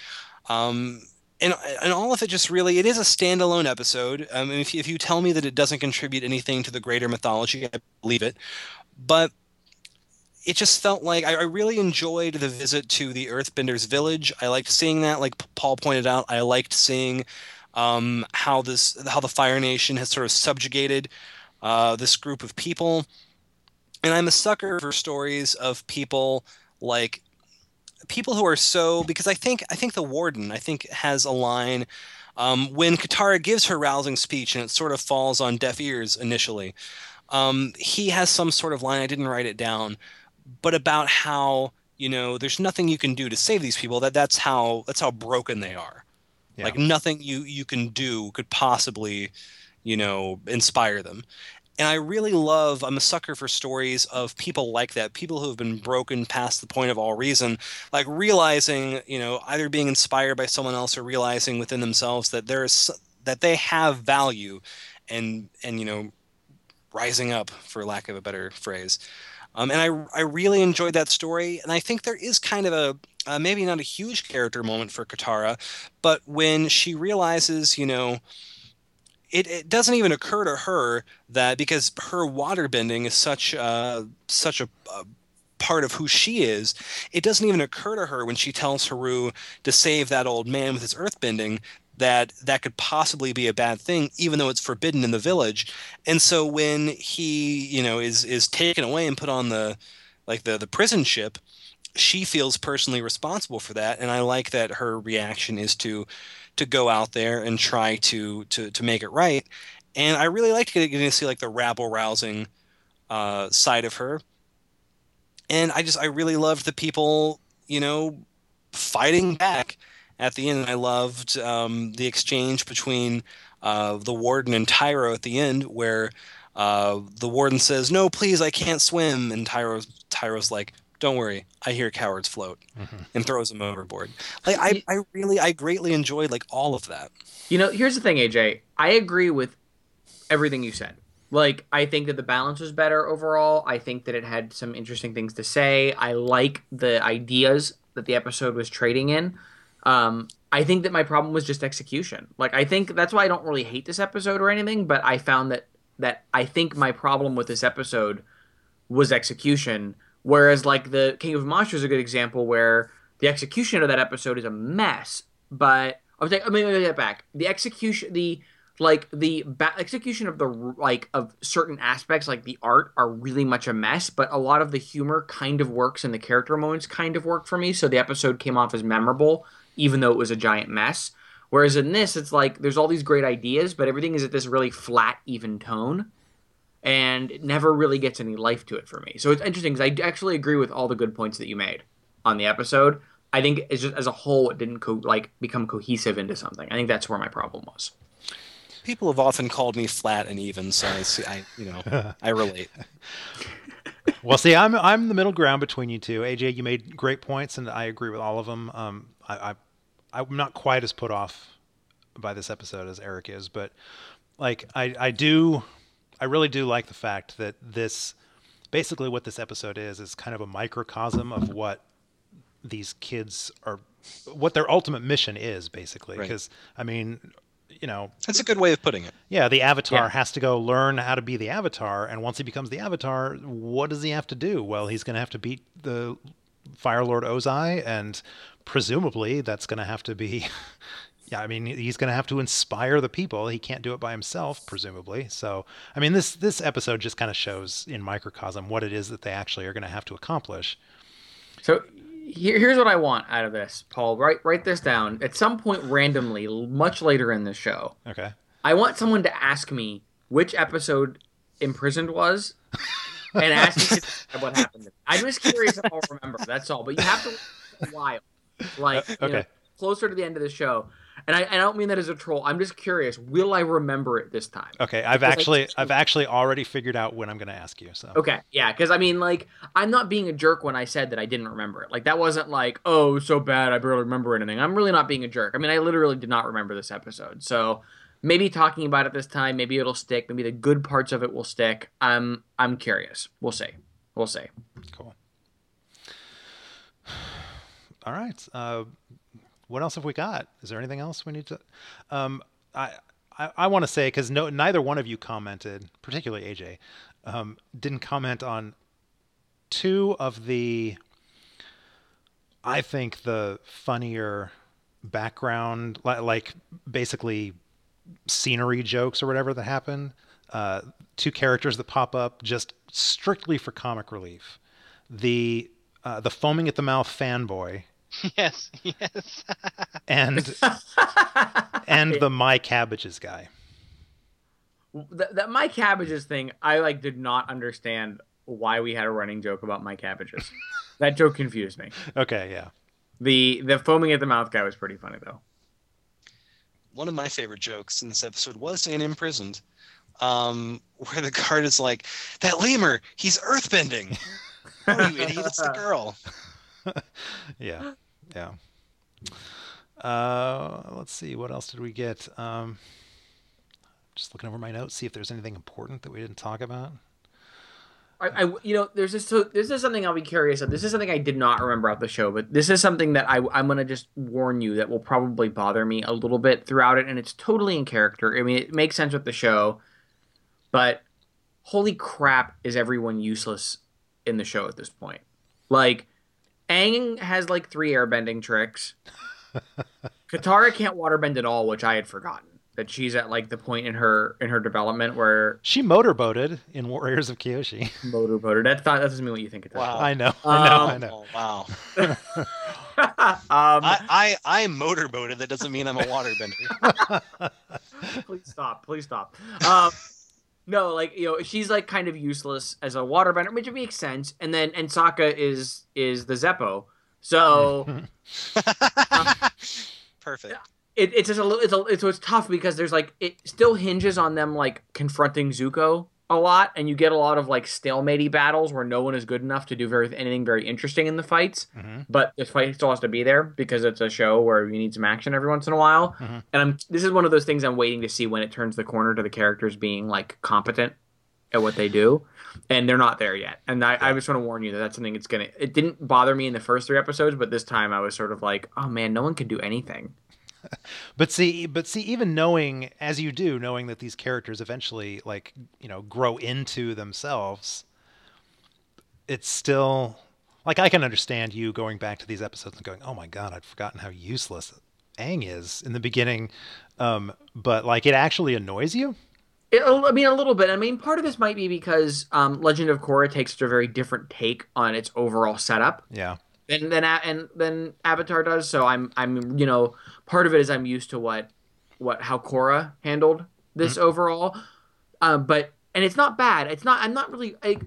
Um, and, and all of it just really it is a standalone episode. Um, if, if you tell me that it doesn't contribute anything to the greater mythology, I believe it. But it just felt like I, I, really enjoyed the visit to the Earthbenders village. I liked seeing that. Like Paul pointed out, I liked seeing um, how this how the Fire Nation has sort of subjugated uh, this group of people. And I'm a sucker for stories of people like people who are so because I think I think the warden I think has a line um, when Katara gives her rousing speech and it sort of falls on deaf ears initially. Um, he has some sort of line I didn't write it down, but about how you know there's nothing you can do to save these people. That that's how that's how broken they are. Yeah. Like nothing you you can do could possibly you know inspire them and I really love. I'm a sucker for stories of people like that, people who have been broken past the point of all reason, like realizing, you know, either being inspired by someone else or realizing within themselves that there's that they have value, and and you know, rising up, for lack of a better phrase. Um, and I I really enjoyed that story, and I think there is kind of a uh, maybe not a huge character moment for Katara, but when she realizes, you know it, it doesn't even occur to her that because her water bending is such uh, such a, a part of who she is, it doesn't even occur to her when she tells Haru to save that old man with his earthbending that that could possibly be a bad thing, even though it's forbidden in the village. And so when he, you know, is is taken away and put on the like the the prison ship, she feels personally responsible for that. And I like that her reaction is to to go out there and try to to to make it right. And I really liked getting to see like the rabble rousing uh, side of her. And I just I really loved the people, you know, fighting back at the end. I loved um, the exchange between uh, the warden and Tyro at the end, where uh, the warden says, "No, please, I can't swim," and Tyro's Tyro's like, don't worry, I hear cowards float, mm-hmm. and throws them overboard. Like I, I really, I greatly enjoyed like all of that. You know, here's the thing, AJ. I agree with everything you said. Like, I think that the balance was better overall. I think that it had some interesting things to say. I like the ideas that the episode was trading in. Um, I think that my problem was just execution. Like, I think that's why I don't really hate this episode or anything. But I found that that I think my problem with this episode was execution Whereas like the King of Monsters is a good example where the execution of that episode is a mess, but I was like, I mean, let me get back. The execution, the like the ba- execution of the like of certain aspects, like the art, are really much a mess. But a lot of the humor kind of works, and the character moments kind of work for me. So the episode came off as memorable, even though it was a giant mess. Whereas in this, it's like there's all these great ideas, but everything is at this really flat, even tone and it never really gets any life to it for me. So it's interesting because I actually agree with all the good points that you made on the episode. I think it's just as a whole, it didn't co- like become cohesive into something. I think that's where my problem was. People have often called me flat and even, so I, see, I you know, I relate. well, see, I'm I'm the middle ground between you two. AJ, you made great points, and I agree with all of them. Um, I, I I'm not quite as put off by this episode as Eric is, but like I I do I really do like the fact that this basically what this episode is is kind of a microcosm of what these kids are what their ultimate mission is basically because right. I mean you know that's a good way of putting it yeah the avatar yeah. has to go learn how to be the avatar and once he becomes the avatar what does he have to do well he's going to have to beat the fire lord ozai and presumably that's going to have to be yeah, I mean, he's going to have to inspire the people. He can't do it by himself, presumably. So, I mean, this this episode just kind of shows in microcosm what it is that they actually are going to have to accomplish. So here, here's what I want out of this, Paul. Write write this down. At some point, randomly, much later in the show, Okay. I want someone to ask me which episode imprisoned was, and ask me what happened. I'm just curious if I'll remember. That's all. But you have to wait a while, like uh, you know, closer to the end of the show. And I, I don't mean that as a troll. I'm just curious. Will I remember it this time? Okay. I've Because actually just- I've actually already figured out when I'm going to ask you. So. Okay, yeah, because I mean, like, I'm not being a jerk when I said that I didn't remember it. Like, that wasn't like, oh, so bad, I barely remember anything. I'm really not being a jerk. I mean, I literally did not remember this episode. So maybe talking about it this time, maybe it'll stick. Maybe the good parts of it will stick. I'm, I'm curious. We'll see. We'll see. Cool. All right. Uh, what else have we got? Is there anything else we need to? Um, I I, I want to say because no, neither one of you commented, particularly AJ, um, didn't comment on two of the. I think the funnier background, li- like basically scenery jokes or whatever that happen. Uh, two characters that pop up just strictly for comic relief. The uh, the foaming at the mouth fanboy yes, yes. and and the my cabbages guy. that, that my cabbages thing, I like did not understand why we had a running joke about my cabbages. that joke confused me. Okay, yeah. The the foaming at the mouth guy was pretty funny though. One of my favorite jokes in this episode was in Imprisoned, um, where the guard is like, "That lemur, he's earthbending." Oh, you idiot! It's the girl. Yeah. Yeah. Uh, let's see. What else did we get? Um, just looking over my notes, see if there's anything important that we didn't talk about. I, I you know, there's this. So this is something I'll be curious of. This is something I did not remember out the show, but this is something that I, I'm gonna just warn you that will probably bother me a little bit throughout it, and it's totally in character. I mean, it makes sense with the show, but holy crap, is everyone useless in the show at this point? Like, Aang has like three airbending tricks. Katara can't waterbend at all, which I had forgotten that she's at like the point in her in her development where She motorboated in Warriors of Kyoshi. motorboated. That's not that doesn't mean what you think it does. Wow. I know. I know. Um, I know. Oh wow! um, I, I I motorboated. That doesn't mean I'm a waterbender. please stop. Please stop. Um, no, like you know, she's like kind of useless as a waterbender, which makes sense. And then and Sokka is is the Zeppo, so uh, Perfect. it, it's just a little. It's a, it's, so it's tough because there's like it still hinges on them like confronting Zuko a lot, and you get a lot of like stalematey battles where no one is good enough to do very anything very interesting in the fights. Mhm. But the fight still has to be there because it's a show where you need some action every once in a while. Mhm. And I'm this is one of those things I'm waiting to see when it turns the corner to the characters being like competent at what they do, and they're not there yet. And I, I just want to warn you that that's something it's gonna. It didn't bother me in the first three episodes, but this time I was sort of like, oh man, no one can do anything. But see, but see, even knowing as you do, knowing that these characters eventually, like you know, grow into themselves, it's still like I can understand you going back to these episodes and going, "Oh my god, I'd forgotten how useless Aang is in the beginning," um, but like it actually annoys you. It, I mean, a little bit. I mean, part of this might be because um, Legend of Korra takes a very different take on its overall setup Yeah, than than and than Avatar does. So I'm I'm you know part of it is I'm used to what what how Korra handled this overall, uh, but and it's not bad. It's not. I'm not really. I,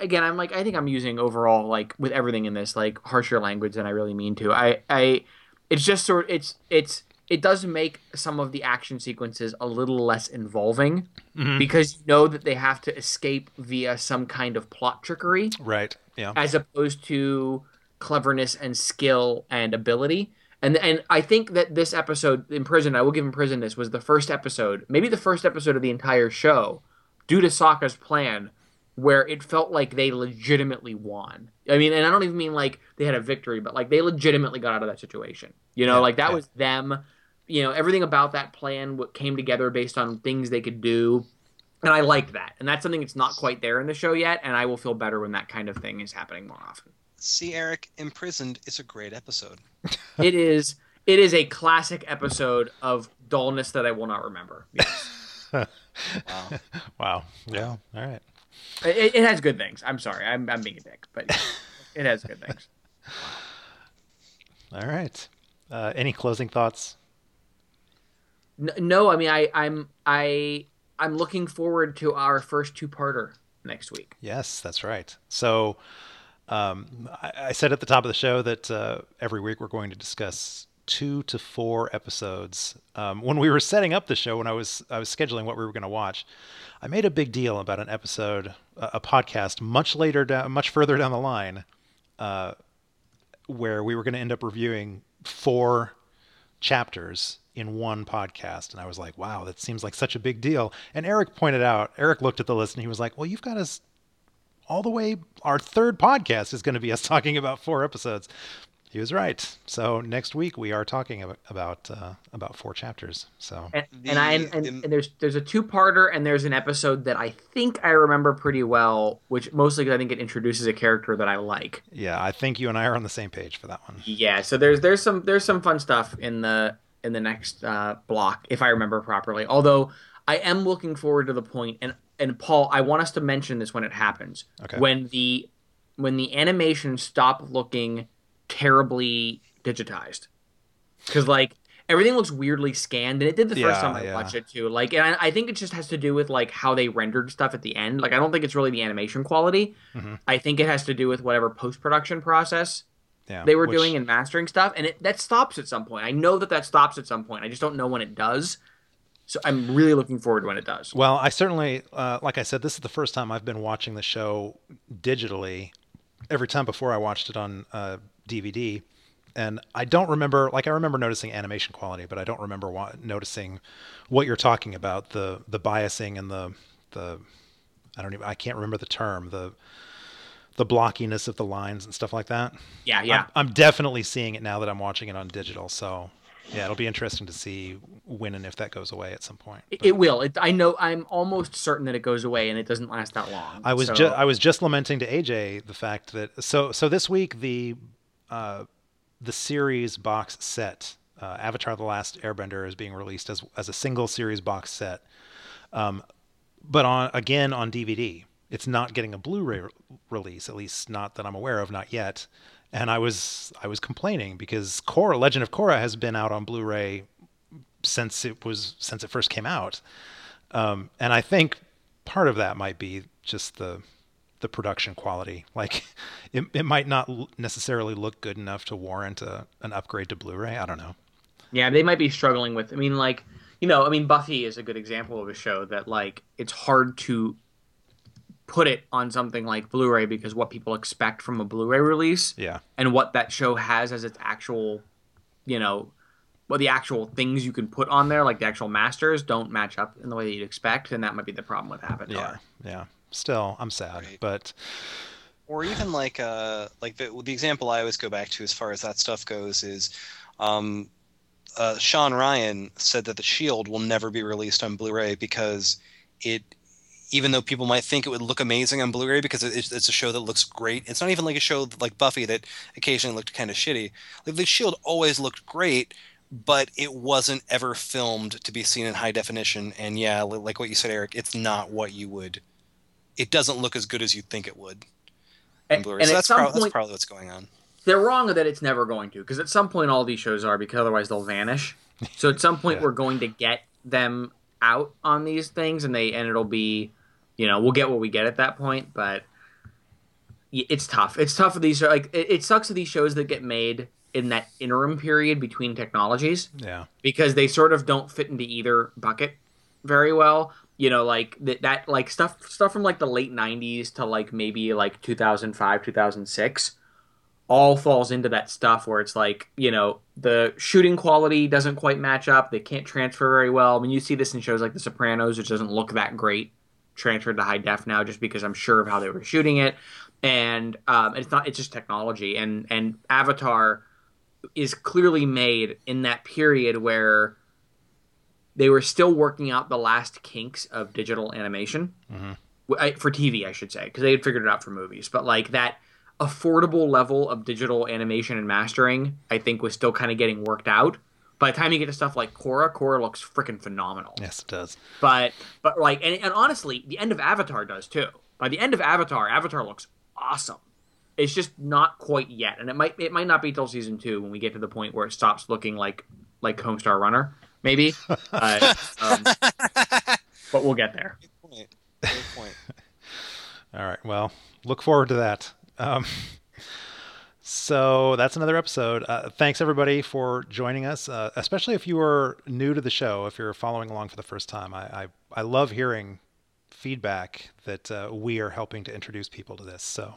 again, I'm like I think I'm using overall like with everything in this like harsher language than I really mean to. I I it's just sort it's it's it does make some of the action sequences a little less involving Mhm. because you know that they have to escape via some kind of plot trickery right. Yeah, as opposed to cleverness and skill and ability. And and I think that this episode Imprisoned, I will give Imprisoned this was the first episode, maybe the first episode of the entire show, due to Sokka's plan, where it felt like they legitimately won. I mean, and I don't even mean like they had a victory, but like they legitimately got out of that situation. You know, Yeah, like that yeah. was them. You know, everything about that plan what came together based on things they could do. And I like that. And that's something that's not quite there in the show yet. And I will feel better when that kind of thing is happening more often. See, Eric, Imprisoned is a great episode. it is It is a classic episode of dullness that I will not remember. Yes. Wow. Wow. Yeah. All right. it, it has good things. I'm sorry, I'm I'm being a dick, but it has good things. All right. Uh, any closing thoughts? N- No, I mean I I'm I I'm looking forward to our first two-parter next week. Yes, that's right. So, um, I, I said at the top of the show that uh, every week we're going to discuss two to four episodes. Um, when we were setting up the show, when I was I was scheduling what we were going to watch, I made a big deal about an episode, a, podcast much later down, much further down the line, uh, where we were going to end up reviewing four chapters in one podcast. And I was like, wow, that seems like such a big deal. And Eric pointed out, Eric looked at the list and he was like, well, you've got us all the way. Our third podcast is going to be us talking about four episodes. He was right. So next week we are talking about about, uh, about four chapters. So And, and I and, and, and there's there's a two-parter and there's an episode that I think I remember pretty well, which mostly because I think it introduces a character that I like. yeah, I think you and I are on the same page for that one. Yeah, so there's there's some there's some fun stuff in the in the next uh, block if I remember properly. Although I am looking forward to the point and and Paul, I want us to mention this when it happens. Okay. When the when the animation stop looking terribly digitized. Cuz like everything looks weirdly scanned and it did the first Yeah, time I yeah. watched it too. Like and I, I think it just has to do with like how they rendered stuff at the end. Like I don't think it's really the animation quality. Mhm. I think it has to do with whatever post-production process Yeah, they were which- doing and mastering stuff, and it that stops at some point. I know that that stops at some point. I just don't know when it does. So I'm really looking forward to when it does. Well, I certainly, uh, like I said, this is the first time I've been watching the show digitally. Every time before I watched it on uh, DVD, and I don't remember. Like I remember noticing animation quality, but I don't remember wa- noticing what you're talking about the the biasing and the the I don't even I can't remember the term the the blockiness of the lines and stuff like that. Yeah, yeah. I'm, I'm definitely seeing it now that I'm watching it on digital. So yeah, it'll be interesting to see when and if that goes away at some point. It, it will. It, I know. I'm almost certain that it goes away, and it doesn't last that long. I was So- just I was just lamenting to AJ the fact that so so this week the uh, the series box set uh, Avatar: The Last Airbender is being released as as a single series box set, um, but on again on DVD. It's not getting a Blu-ray re- release, at least not that I'm aware of, not yet. And I was I was complaining because Korra, Legend of Korra, has been out on Blu-ray since it was since it first came out. Um, and I think part of that might be just the the production quality. Like it, it might not necessarily look good enough to warrant a, an upgrade to Blu-ray. I don't know. Yeah, they might be struggling with. I mean, like you know, I mean, Buffy is a good example of a show that like it's hard to put it on something like Blu-ray because what people expect from a Blu-ray release Yeah. and what that show has as its actual, you know, what the actual things you can put on there, like the actual masters, don't match up in the way that you'd expect, and that might be the problem with Avatar. Yeah. Yeah. Still, I'm sad, Right. but or even like uh like the the example I always go back to as far as that stuff goes is um uh Shawn Ryan said that the Shield will never be released on Blu-ray because it even though people might think it would look amazing on Blu-ray because it's, it's a show that looks great. It's not even like a show like Buffy that occasionally looked kind of shitty. Like the Shield always looked great, but it wasn't ever filmed to be seen in high definition. And yeah, like what you said, Eric, it's not what you would. It doesn't look as good as you'd think it would. And, and so that's, some prob- that's probably what's going on. they're wrong that it's never going to, because at some point all these shows are, because otherwise they'll vanish. So at some point Yeah. we're going to get them out on these things, and they and it'll be, you know, we'll get what we get at that point. But it's tough. It's tough for these. Like it, it sucks for these shows that get made in that interim period between technologies yeah. because they sort of don't fit into either bucket very well. You know, like that, that like stuff stuff from like the late '90s to like maybe like 2005, 2006, all falls into that stuff where it's like you know the shooting quality doesn't quite match up. They can't transfer very well. I mean, you see this in shows like The Sopranos, which doesn't look that great transferred to high def now, just because I'm sure of how they were shooting it, and um, it's not. It's just technology, and and Avatar is clearly made in that period where they were still working out the last kinks of digital animation Mhm. For TV, I should say, because they had figured it out for movies. But like that, affordable level of digital animation and mastering, I think, was still kind of getting worked out. By the time you get to stuff like Korra, Korra looks freaking phenomenal. Yes, it does. But but like and, and honestly, the end of Avatar does too. By the end of Avatar, Avatar looks awesome. It's just not quite yet, and it might it might not be till season two when we get to the point where it stops looking like like Homestar Runner, maybe. uh, um, but we'll get there. Good point. Good point. All right. Well, look forward to that. Um, so that's another episode. Uh, thanks everybody for joining us, uh, especially if you are new to the show. If you're following along for the first time, I I, I love hearing feedback that uh, we are helping to introduce people to this. So,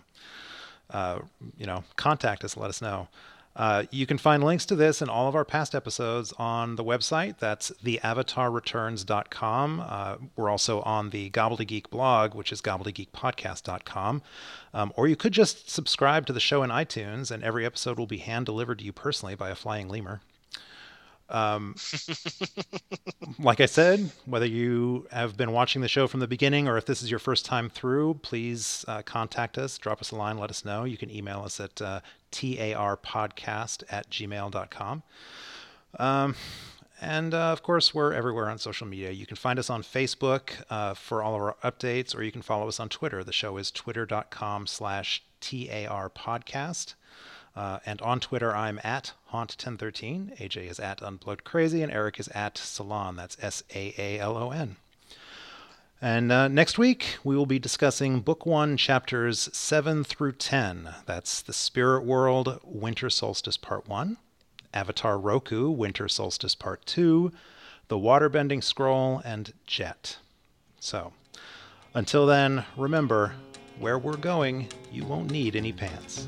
uh, you know, contact us, let us know. Uh, you can find links to this and all of our past episodes on the website. That's theavatarreturns.com. Uh, we're also on the Gobbledygook blog, which is gobbledygookpodcast.com. Um, or you could just subscribe to the show in iTunes, and every episode will be hand delivered to you personally by a flying lemur. Um, like I said, whether you have been watching the show from the beginning or if this is your first time through, please uh, contact us, drop us a line, let us know. You can email us at uh, tarpodcast at gmail.com. Um, and uh, of course, we're everywhere on social media. You can find us on Facebook uh, for all of our updates, or you can follow us on Twitter. The show is twitter.com slash tarpodcast. Uh, and on Twitter, I'm at Haunt1013. AJ is at Unplugged Crazy, and Eric is at Salon. That's S A A L O N. And uh, next week, we will be discussing Book One, Chapters 7 through 10. That's The Spirit World, Winter Solstice Part 1, Avatar Roku, Winter Solstice Part 2, The Waterbending Scroll, and Jet. So, until then, remember where we're going, you won't need any pants.